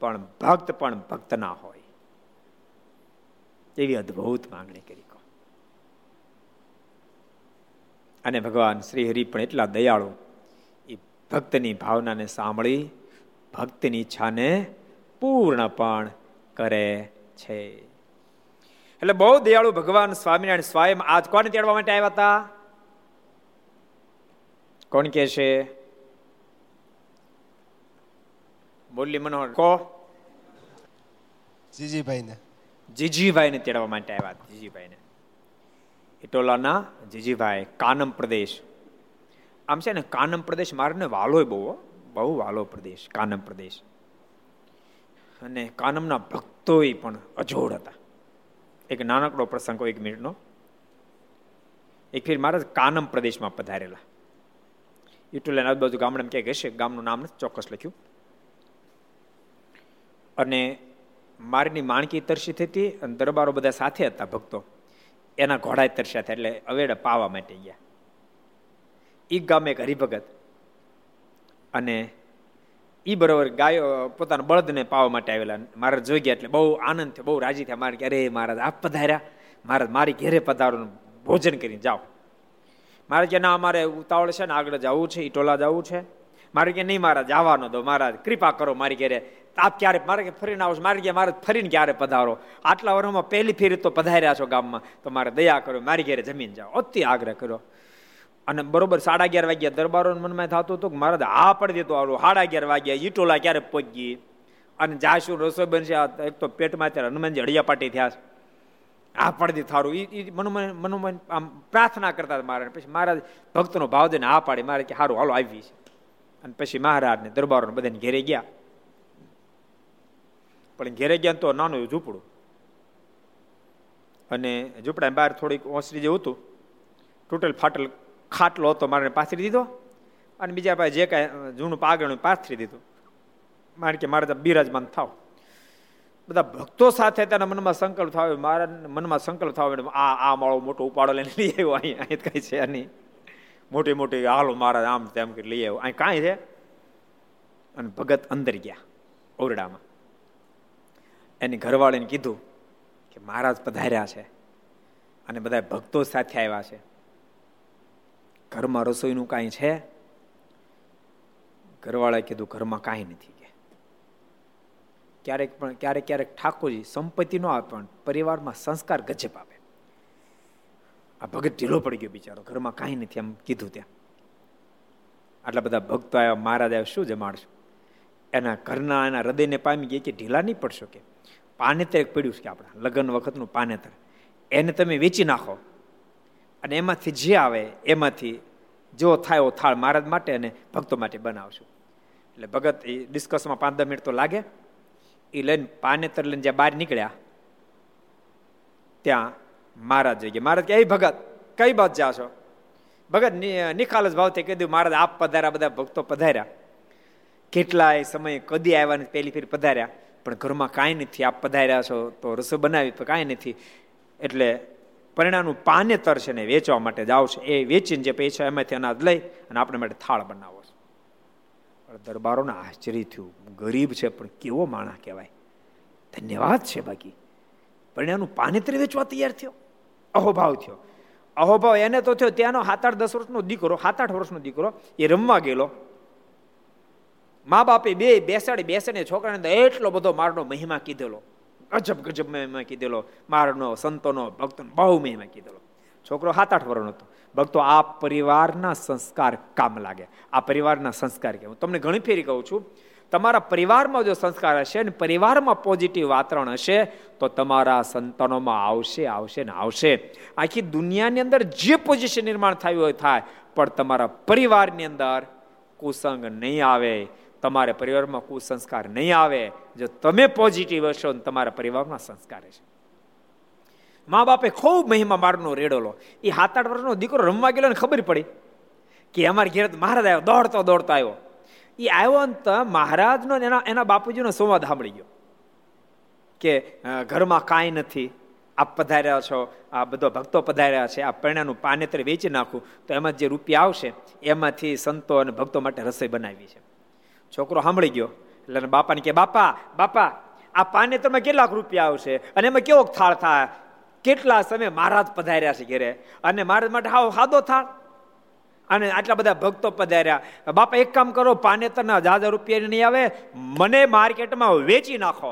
પણ ભક્ત પણ ભક્તના હોય. એવી અદભુત માંગણી કરી અને ભગવાન શ્રી હરિ પણ એટલા દયાળુ, એ ભક્તની ભાવનાને સાંભળી, ભક્તની ઈચ્છાને પૂર્ણ પણ કરે છે. એટલે બહુ દયાળુ ભગવાન સ્વામિનારાયણ સ્વયં આજ કોને તેડવા માટે આવ્યા હતા? કોણ કે છે? મુરલી મનોહર કો જીજીભાઈ ને જીજીભાઈ ને તેડવા માટે આવ્યા જીજીભાઈને ઇટોલાના જીજીભાઈ કાનમ પ્રદેશ. આમ છે ને, કાનમ પ્રદેશ મારે વાલો બહુ બહુ વાલો પ્રદેશ, કાનમ પ્રદેશ. અને કાનમના ભક્તોય પણ અજોડ હતા. એક નાનકડો પ્રસંગ એક મિનિટનો. એક ફેર મહારાજ કાનમ પ્રદેશમાં પધારેલા. ઇટોલાના આજુબાજુ ગામડામાં ક્યાંક હશે ગામનું નામ ચોક્કસ લખ્યું. અને મારની માણકી તરસી થતી અને દરબારો બધા સાથે હતા ભક્તો. એના ઘોડા તરસ્યા હતા એટલે અવેડા પાવા માટે ગયા. એ ગામે એક હરિભગત અને એ બરોબર ગાયો પોતાના બળદને પાવા માટે આવેલા. મારા જોઈ ગયા એટલે બહુ આનંદ થયો, બહુ રાજી થયા. મારે અરે, મહારાજ, આપ પધાર્યા. મહારાજ, મારી ઘેરે પધારો ભોજન કરીને જાઓ. મારે કે, ના, અમારે ઉતાવળ છે ને, આગળ જવું છે ઈટોલા જવું છે. મારે કે, નહીં, મહારાજ, આવવાનો દો. મહારાજ, કૃપા કરો મારી ઘેરે આપ ક્યારે મારે ફરીને આવશો મારે ગયા મારે ફરીને ક્યારે પધારો? આટલા વર્ષમાં પહેલી ફેરી તો પધાર્યા છો ગામમાં. તો મારે દયા કરો, મારી ઘેરે જમીન જાઓ. અતિ આગ્રહ કર્યો અને બરોબર સાડા અગિયાર વાગ્યા દરબારો મનમાં થતું હતું કે મારા આ પડી દેતો આવડું સાડા અગિયાર વાગ્યા, ઈટોલા ક્યારે પહોંચી? અને જાશું રસોઈ બનશે એક તો પેટમાં અત્યારે હનુમાનજી હળિયા પાટી થયા છે. આ પડદી થારું. એ મનોમન મનોમન આમ પ્રાર્થના કરતા મહારાજ પછી મહારાજ ભક્તનો ભાવ દઈને આ પાડી. મારે કે સારું હાલો, આવી છે. અને પછી મહારાજને દરબારોને બધાને ઘેરે ગયા. પણ ઘેરે ગયા તો નાનું ઝૂંપડું. અને ઝૂંપડા બહાર થોડીક ઓસરી જેવું હતું. તૂટેલ ફાટેલ ખાટલો હતો મારે પાથરી દીધો. અને બીજા પાસે જે કાંઈ જૂનું પાગણું પાથરી દીધું. મારે કે મારે બિરાજમાન થાવ. બધા ભક્તો સાથે તેના મનમાં સંકલ્પ થાય મારા મનમાં સંકલ્પ થાય આ આ માળો મોટો ઉપાડો લઈને લઈ આવ્યો. અહીં અહીં કઈ છે નહીં. મોટી મોટી, હાલો મારા આમ તેમ કરી લઈ આવ્યો. અહીં કાંઈ છે? અને ભગત અંદર ગયા, ઓરડામાં. એની ઘરવાળીને કીધું કે મહારાજ પધાર્યા છે અને બધા ભક્તો સાથે આવ્યા છે. ઘરમાં રસોઈનું કાંઈ છે? ઘરવાળાએ કીધું, ઘરમાં કાંઈ નથી કે. ક્યારેક પણ, ક્યારેક ક્યારેક ઠાકોરજી સંપત્તિ ન આપે પણ પરિવારમાં સંસ્કાર ગજબ આપે આ ભગત ઢીલો પડી ગયો બિચારો, ઘરમાં કાંઈ નથી, એમ કીધું ત્યાં. આટલા બધા ભક્તો આવ્યા, મહારાજ આવ્યા શું જમાડશું? એના ઘરના, એના હૃદયને પામી ગયા કે ઢીલા નહીં પડશો કે પાનેતર એક પડ્યું છે આપણા, લગ્ન વખતનું પાનેતર. એને તમે વેચી નાખો. અને એમાંથી જે આવે, એમાંથી જો થાય એવો થાળ મહારાજ માટે અને ભક્તો માટે બનાવશું. એટલે ભગત એ ડિસ્કસમાં પાંચ દસ મિનિટ તો લાગે. એ લઈને પાનેતર લઈને જ્યાં બહાર નીકળ્યા, ત્યાં મહારાજ જઈ ગયા. મહારાજ કે એ ભગત, કઈ બાત જા છો? ભગત નિખાલસ ભાવથી કીધું મહારાજ, આપ પધાર્યા, બધા ભક્તો પધાર્યા. કેટલાય સમય કદી આવ્યા પહેલી ફેર પધાર્યા. પણ ઘરમાં કાંઈ નથી. આપ પધાર્યા છો તો રસો બનાવી તો કાંઈ નથી. એટલે પરિણામનું પાનેતર છે ને વેચવા માટે જાવ છે એ વેચીને જે પૈસા એમાંથી અનાજ લઈ અને આપણે માટે થાળ બનાવો છે. દરબારોને આશ્ચર્ય થયું. ગરીબ છે, પણ કેવો માણા કહેવાય. ધન્યવાદ છે, બાકી. પરિણામનું પાનેતર વેચવા તૈયાર થયો. અહોભાવ થયો. અહોભાવ એને તો થયો, ત્યાંનો સાત આઠ દસ વર્ષનો દીકરો, સાત આઠ વર્ષનો દીકરો એ રમવા ગયેલો. મા બાપે બે, બેસાડી બેસાડી છોકરાને એટલો બધો મારનો મહિમા કીધેલો. ગજબ ગજબ મહિમા કીધેલો. મારનો, સંતોનો, ભક્તોનો બહુ મહિમા કીધેલો. છોકરો સાત આઠ વર્ષનો હતો. ભક્તો, આ પરિવારના સંસ્કાર કામ લાગે. આ પરિવારના સંસ્કાર કે હું તમને ઘણી ફેરી કહું છું. તમારા પરિવારમાં જો સંસ્કાર હશે ને પરિવારમાં પોઝિટિવ વાતાવરણ હશે, તો તમારા સંતાનોમાં આવશે આવશે ને આવશે. આખી દુનિયાની અંદર જે પોઝિશન નિર્માણ થયું હોય, થાય. પણ તમારા પરિવારની અંદર કુસંગ નહીં આવે. તમારા પરિવારમાં કુસંસ્કાર નહીં આવે, જો તમે પોઝિટિવ હશો તમારા પરિવારમાં સંસ્કાર હશે. મા બાપે ખૂબ મહિમા મારનો રેડોલો. એ સાત આઠ વર્ષનો દીકરો રમવા ગયેલો ને ખબર પડી કે અમારા ઘેર મહારાજ આવ્યો, દોડતો દોડતો આવ્યો. એ આવ્યો ને મહારાજનો એના એના બાપુજીનો સંવાદ સાંભળી ગયો કે ઘરમાં કાંઈ નથી. આપ પધાર્યા છો, આ બધો ભક્તો પધાર્યા છે, આ પરણાનું પાનેતર વેચી નાખું. તો એમાં જે રૂપિયા આવશે, એમાંથી સંતો અને ભક્તો માટે રસોઈ બનાવી છે. છોકરો સાંભળી ગયો. એટલે બાપાને કે બાપા બાપા, આ પાને તમે કેટલાક રૂપિયા આવશે? અને એમાં કેવો થાળ થાય? કેટલા સમય મહારાજ પધાર્યા છે ઘેરે? અને મહારાજ માટે હાવ સાદો થાળ. અને આટલા બધા ભક્તો પધાર્યા. બાપા, એક કામ કરો, પાને પાનેતરના હજાર રૂપિયા નહીં આવે, મને માર્કેટમાં વેચી નાખો.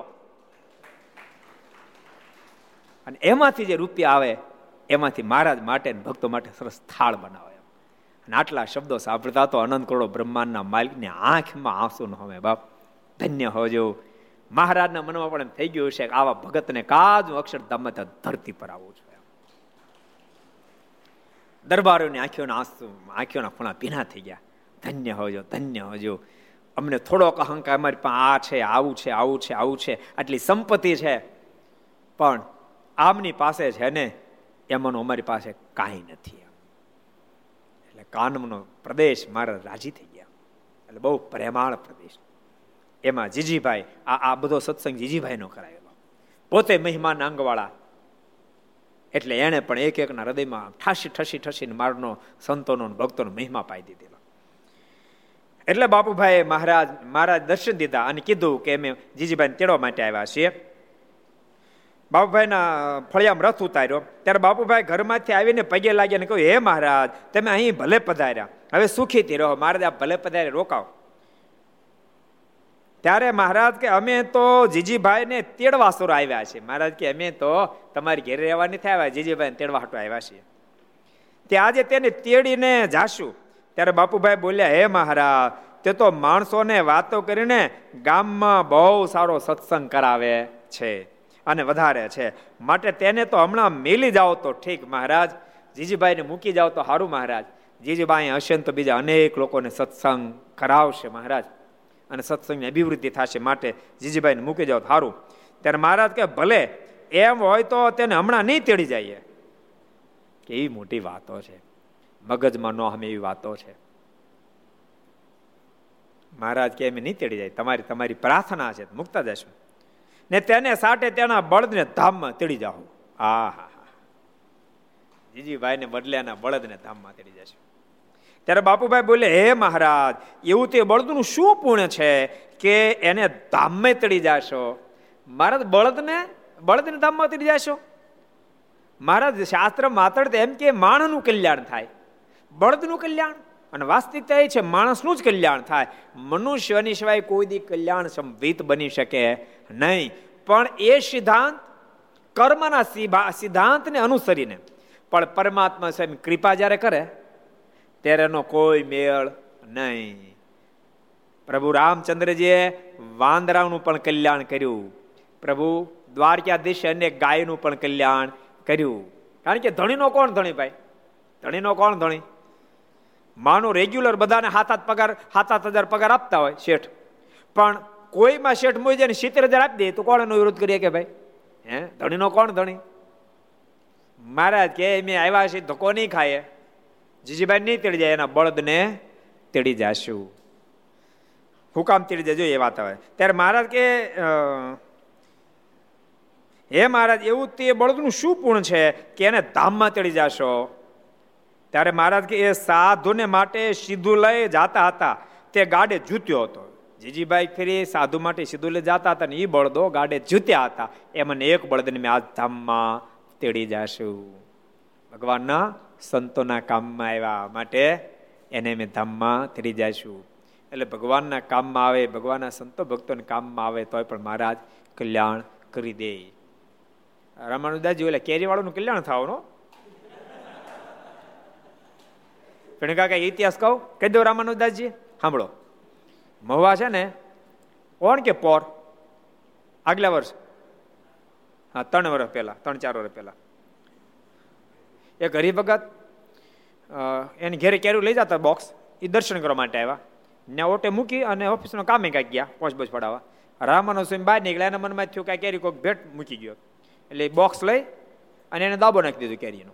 અને એમાંથી જે રૂપિયા આવે, એમાંથી મહારાજ માટે ભક્તો માટે સરસ થાળ બનાવે. અને આટલા શબ્દો સાંભળતા તો અનંત કરોડો બ્રહ્માંડના માલિકની આંખમાં આંસુ ન હવે બાપ. ધન્ય હોજો. મહારાજના મનમાં પણ થઈ ગયું છે કે આવા ભગતને કાજુ અક્ષરધામમાં ધરતી પર આવું છું. દરબારોની આંખીઓના આંસુ, આંખીઓના ખૂણા ભીના થઈ ગયા. ધન્ય હોજો ધન્ય હોજો. અમને થોડોક અહંકાર અમારી પાસે આ છે, આવું છે આવું છે આવું છે. આટલી સંપત્તિ છે. પણ આમની પાસે છે ને, એમાંનું અમારી પાસે કાંઈ નથી. કાનમનો પ્રદેશ મારા રાજી થઈ ગયા. એટલે બહુ પ્રેમાળ પ્રદેશ. એમાં જીજીભાઈ, આ આ બધો સત્સંગ જીજીભાઈનો કરાયેલો. પોતે મહેમાન અંગવાળા એટલે એણે પણ એક એકના હૃદયમાં ઠાસી ઠસી ઠસીને મારનો, સંતોનો ભક્તોનો મહિમા પાઈ દીધેલો. એટલે બાપુભાઈ મહારાજ મહારાજ દર્શન દીધા અને કીધું કે અમે જીજીભાઈને તેડવા માટે આવ્યા છીએ. બાપુભાઈના ફળિયામાં રથ ઉતાર્યો. ત્યારે બાપુભાઈ ઘરમાંથી આવીને પગે લાગ્યા ને કહ્યું, હે મહારાજ, તમે અહીં ભલે પધાર્યા. હવે સુખીથી રહો. મહારાજ આ ભલે પધાર્યા રોકાવ ત્યારે મહારાજ કે, અમે તો જીજીભાઈને તેડવા સુર આવ્યા છે મહારાજ કે, અમે તો તમારી ઘેર રહેવા નથી આવ્યા. જીજીભાઈને તેડવા હાટો આવ્યા છીએ. તે આજે તેને તેડીને જાશું. ત્યારે બાપુભાઈ બોલ્યા, હે મહારાજ, તે તો માણસોને વાતો કરીને ગામમાં બહુ સારો સત્સંગ કરાવે છે. અને વધારે છે. માટે તેને તો હમણાં મેલી જાઓ તો ઠીક, મહારાજ. જીજીભાઈને મૂકી જાઓ તો સારું મહારાજ. જીજીભાઈ હશે તો બીજા અનેક લોકોને સત્સંગ કરાવશે, મહારાજ. અને સત્સંગની અભિવૃદ્ધિ થશે. માટે જીજીભાઈને મૂકી જાઓ સારું ત્યારે મહારાજ કે ભલે, એમ હોય તો તેને હમણાં નહીં તેડી જઈએ. કેવી મોટી વાતો છે. મગજમાં નો હમે એવી વાતો છે. મહારાજ કે એમ નહીં તેડી જાય. તમારી તમારી પ્રાર્થના છે. મુકતા જશું ને તેને સાટે તેના બળદને ધામમાં તેડી જાઓ. આ હા જીજીભાઈ ને બદલ્યાના બળદને ધામમાં તેડી જશે. ત્યારે બાપુભાઈ બોલે, હે મહારાજ, એવું તે બળદનું શું પુણ્ય છે કે એને ધામમાં તળી જાશો? મહારાજ બળદને બળદને ધામમાં તળી જાશો? મહારાજ શાસ્ત્ર માત્ર એમ કે માણનું કલ્યાણ થાય. બળદનું કલ્યાણ. અને વાસ્તવિકતા એ છે, માણસનું જ કલ્યાણ થાય. મનુષ્યની સિવાય કોઈ દી કલ્યાણ સંવિત બની શકે નહીં. પણ એ સિદ્ધાંત કર્મના સિદ્ધાંતને અનુસરીને, પણ પરમાત્મા સ્વયં કૃપા જ્યારે કરે, ત્યારે એનો કોઈ મેળ નહીં. પ્રભુ રામચંદ્રજીએ વાંદરાનું પણ કલ્યાણ કર્યું. પ્રભુ દ્વારકાધીશ અને ગાયનું પણ કલ્યાણ કર્યું. કારણ કે ધણીનો કોણ ધણી ભાઈ? ધણીનો કોણ ધણી? માનો રેગ્યુલર બધાને હાથ હાથ પગાર હાથ હાથ હજાર પગાર આપતા હોય શેઠ. પણ કોઈમાં શેઠ મોઈ જાય સિત્તેર હજાર આપી દે તો કોણ એનો વિરોધ કરીએ કે ભાઈ? હે? ધણીનો કોણ ધણી? મહારાજ કે મેં આવ્યા છે ધક્કો નહીં ખાય જીજીભાઈ નહીં તેડી જાય, એના બળદને તેડી જાશું. હુકામ તેડી જજો એ વાત આવે ત્યારે મહારાજ કે હે મહારાજ, એવું તે બળદનું શું પૂર્ણ છે કે એને ધામમાં તેડી જાશો? ત્યારે મહારાજ કે, એ સાધુને માટે સીધું લઈ જાતા હતા. તે ગાડે જૂત્યો હતો. જીજીભાઈ ફરી સાધુ માટે સીધું લઈ જતા હતા ને એ બળદો ગાડે જૂત્યા હતા. એ મને એક બળદને મેં આ ધામમાં તેડી જાશું. ભગવાનના સંતોના કામમાં આવ્યા માટે એને મેં ધામમાં તેડી જઈશું એટલે ભગવાનના કામમાં આવે, ભગવાનના સંતો ભક્તોના કામમાં આવે તોય પણ મહારાજ કલ્યાણ કરી દે. રામાનુદાસજી એટલે કેરીવાળાનું કલ્યાણ થવાનું? પણ કાકા ઇતિહાસ કહું? કહી દો રામાનુદાસજી સાંભળો. મહુવા છે ને કોણ કે પોર? આગલા વર્ષ. હા, ત્રણ વર્ષ પહેલા, ત્રણ ચાર વર્ષ પહેલા. એક હરિભગત એને ઘેરે કેરું લઈ જતા બોક્સ એ દર્શન કરવા માટે આવ્યા. ને ઓટે મૂકી અને ઓફિસનો કામે કાંઈક ગયા, પોચ બોચ પડાવવા રામાનો સ્વામી બહાર નીકળ્યા એના મનમાં થયું કાંઈ કેરી કોઈક ભેટ મૂકી ગયો. એટલે બોક્સ લઈ અને એને દાબો નાખી દીધું કેરીનો.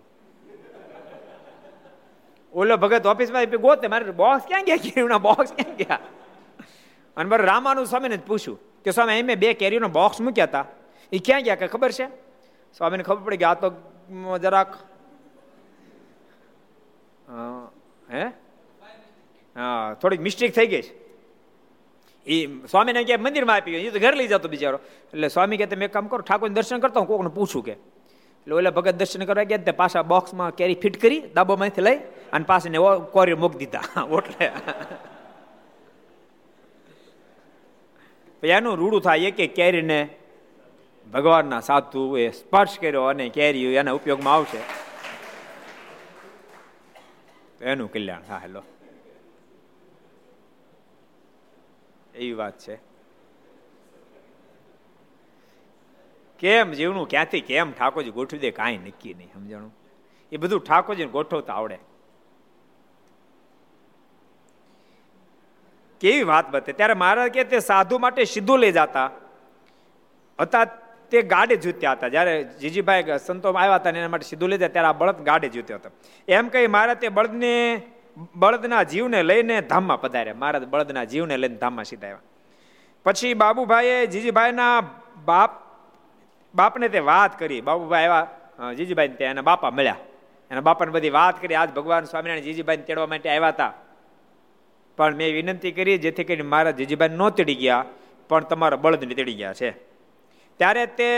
ઓલો ભગત ઓફિસમાં ગોતે મારે બોક્સ ક્યાં ગયા? કેરીઓના બોક્સ ક્યાં ગયા? અને મારે રામાનું સ્વામીને જ પૂછ્યું કે, સ્વામી મેં બે કેરીઓનો બોક્સ મૂક્યા હતા એ ક્યાં ગયા? કે ખબર છે? સ્વામીને ખબર પડી કે, આ તો જરાક. હે? હા થોડીક મિસ્ટેક થઈ ગઈ છે. એ સ્વામીને ક્યાંય મંદિરમાં આપી ગયો એ તો ઘર લઈ જતો બિચારો. એટલે સ્વામી કે તમે કામ કરો, ઠાકોરને દર્શન કરતા, હું કોકને પૂછું કે. એટલે ઓલા ભગત દર્શન કરવા ગયા તે પાછા બોક્સમાં કેરી ફિટ કરી દાબોમાંથી લઈ અને પાછળ કોરી મૂકી દીધા. ઓટલે. એનું રૂડું થાય કે કેરીને ભગવાનના સાધુ એ સ્પર્શ કર્યો અને કેરી એના ઉપયોગમાં આવશે. એનું કલ્યાણ હા હેલો એવી વાત છે. કેમ જીવનું ક્યાંથી, કેમ? ઠાકોરજી ગોઠવી દે, કાંઈ નક્કી નહીં, સમજાણું? એ બધું ઠાકોરજીને ગોઠવતા આવડે. કેવી વાત બતે? ત્યારે મહારાજ કે તે સાધુ માટે સીધું લઈ જતા. હતા તે ગાડે જૂત્યા હતા. જ્યારે જીજીભાઈ સંતો આવ્યા હતા એના માટે સીધું લઈ જાય, ત્યારે આ બળદ ગાડે જૂત્યો હતો. એમ કહી મહારાજ તે બળદને, બળદના જીવને લઈને ધામમાં પધાર્યા. મહારાજ બળદના જીવને લઈને ધામમાં સીધા આવ્યા. પછી બાબુભાઈએ જીજીભાઈના બાપ બાપને તે વાત કરી. બાબુભાઈ આવ્યા જીજીભાઈ ત્યાં એના બાપા મળ્યા. એના બાપાને બધી વાત કરી. આજ ભગવાન સ્વામિનારાયણ જીજીભાઈને તેડવા માટે આવ્યા હતા. પણ મેં વિનંતી કરી, જેથી કરીને મારા જીજીભાઈ ન તેડી ગયા, પણ તમારા બળદને તેડી ગયા છે. ત્યારે તે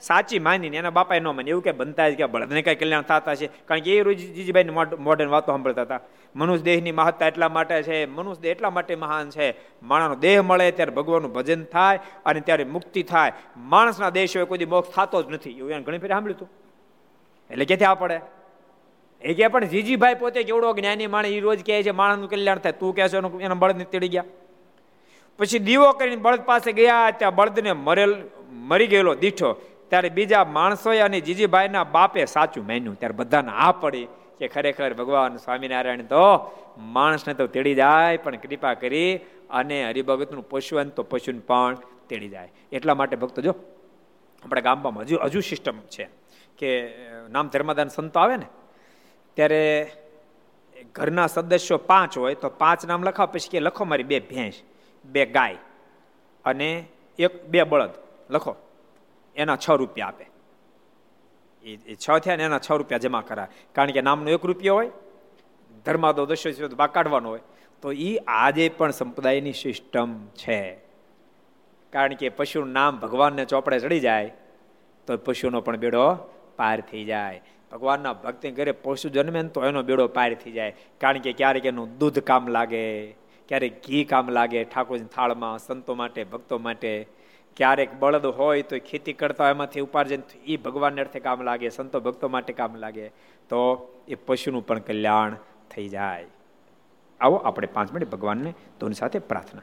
સાચી માનીને એના બાપાએ ન માની. એવું કે બનતા જ કે બળદને કઈ કલ્યાણ થતા છે. કારણ કે એ રોજ જીજીભાઈની મોડર્ન વાતો સાંભળતા હતા. મનુષ્ય દેહની મહત્તા એટલા માટે છે, મનુષ્ય દેહ એટલા માટે મહાન છે. માણસનો દેહ મળે ત્યારે ભગવાનનું ભજન થાય અને ત્યારે મુક્તિ થાય. માણસના દેહ હોય કોઈ મોક્ષ થતો જ નથી. એવું એને ઘણી ફેર સાંભળ્યું એટલે ક્યાંથી આ પડે? એ કે પણ જીજીભાઈ પોતે કેવડો જ્ઞાની માણસ, એ રોજ કહે છે માણસનું કલ્યાણ થાય. તું કહે છે એના બળદને તેડી ગયા. પછી દીવો કરીને બળદ પાસે ગયા, ત્યાં બળદને મરેલ મરી ગયેલો દીઠો, ત્યારે બીજા માણસોએ અને જીજીભાઈના બાપે સાચું માન્યું. ત્યારે બધાને આ પડી કે ખરેખર ભગવાન સ્વામિનારાયણ તો માણસને તો તેડી જાય, પણ કૃપા કરી અને હરિભગતનું પશુ તો પશુને પણ તેડી જાય. એટલા માટે ભક્તો જો, આપણા ગામમાં હજુ હજુ સિસ્ટમ છે કે નામ ધર્મદાન સંતો આવે ને, ત્યારે ઘરના સદસ્યો પાંચ હોય, તો પાંચ નામ લખાવ, પછી કે લખો મારી બે ભેંસ, બે ગાય અને એક, બે બળદ. લખો. એના છ રૂપિયા આપે. એ છ થયા ને એના છ રૂપિયા જમા કરાય. કારણ કે નામનો એક રૂપિયો હોય, ધર્માદો દસ્યો બા કાઢવાનો હોય. તો એ આજે પણ સંપ્રદાયની સિસ્ટમ છે. કારણ કે પશુનું નામ ભગવાનને ચોપડે ચડી જાય, તો પશુનો પણ બેડો પાર થઈ જાય. ભગવાનના ભક્તિ ઘરે પશુ જન્મે તો એનો બેડો પાર થઈ જાય. કારણ કે ક્યારેક એનું દૂધ કામ લાગે, ક્યારેક ઘી કામ લાગે ઠાકોરની થાળમાં, સંતો માટે, ભક્તો માટે. ક્યારેક બળદ હોય તો ખેતી કરતા એમાંથી ઉપાર્જન એ ભગવાનને અર્થે કામ લાગે, સંતો ભક્તો માટે કામ લાગે. તો એ પશુનું પણ કલ્યાણ થઈ જાય. આવો આપણે પાંચ મિનિટ ભગવાનને તોની સાથે પ્રાર્થના.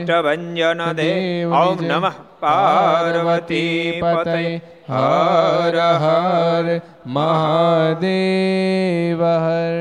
अष्टभञ्जन देव ॐ नमः पार्वती पतये हर हर महादेव हर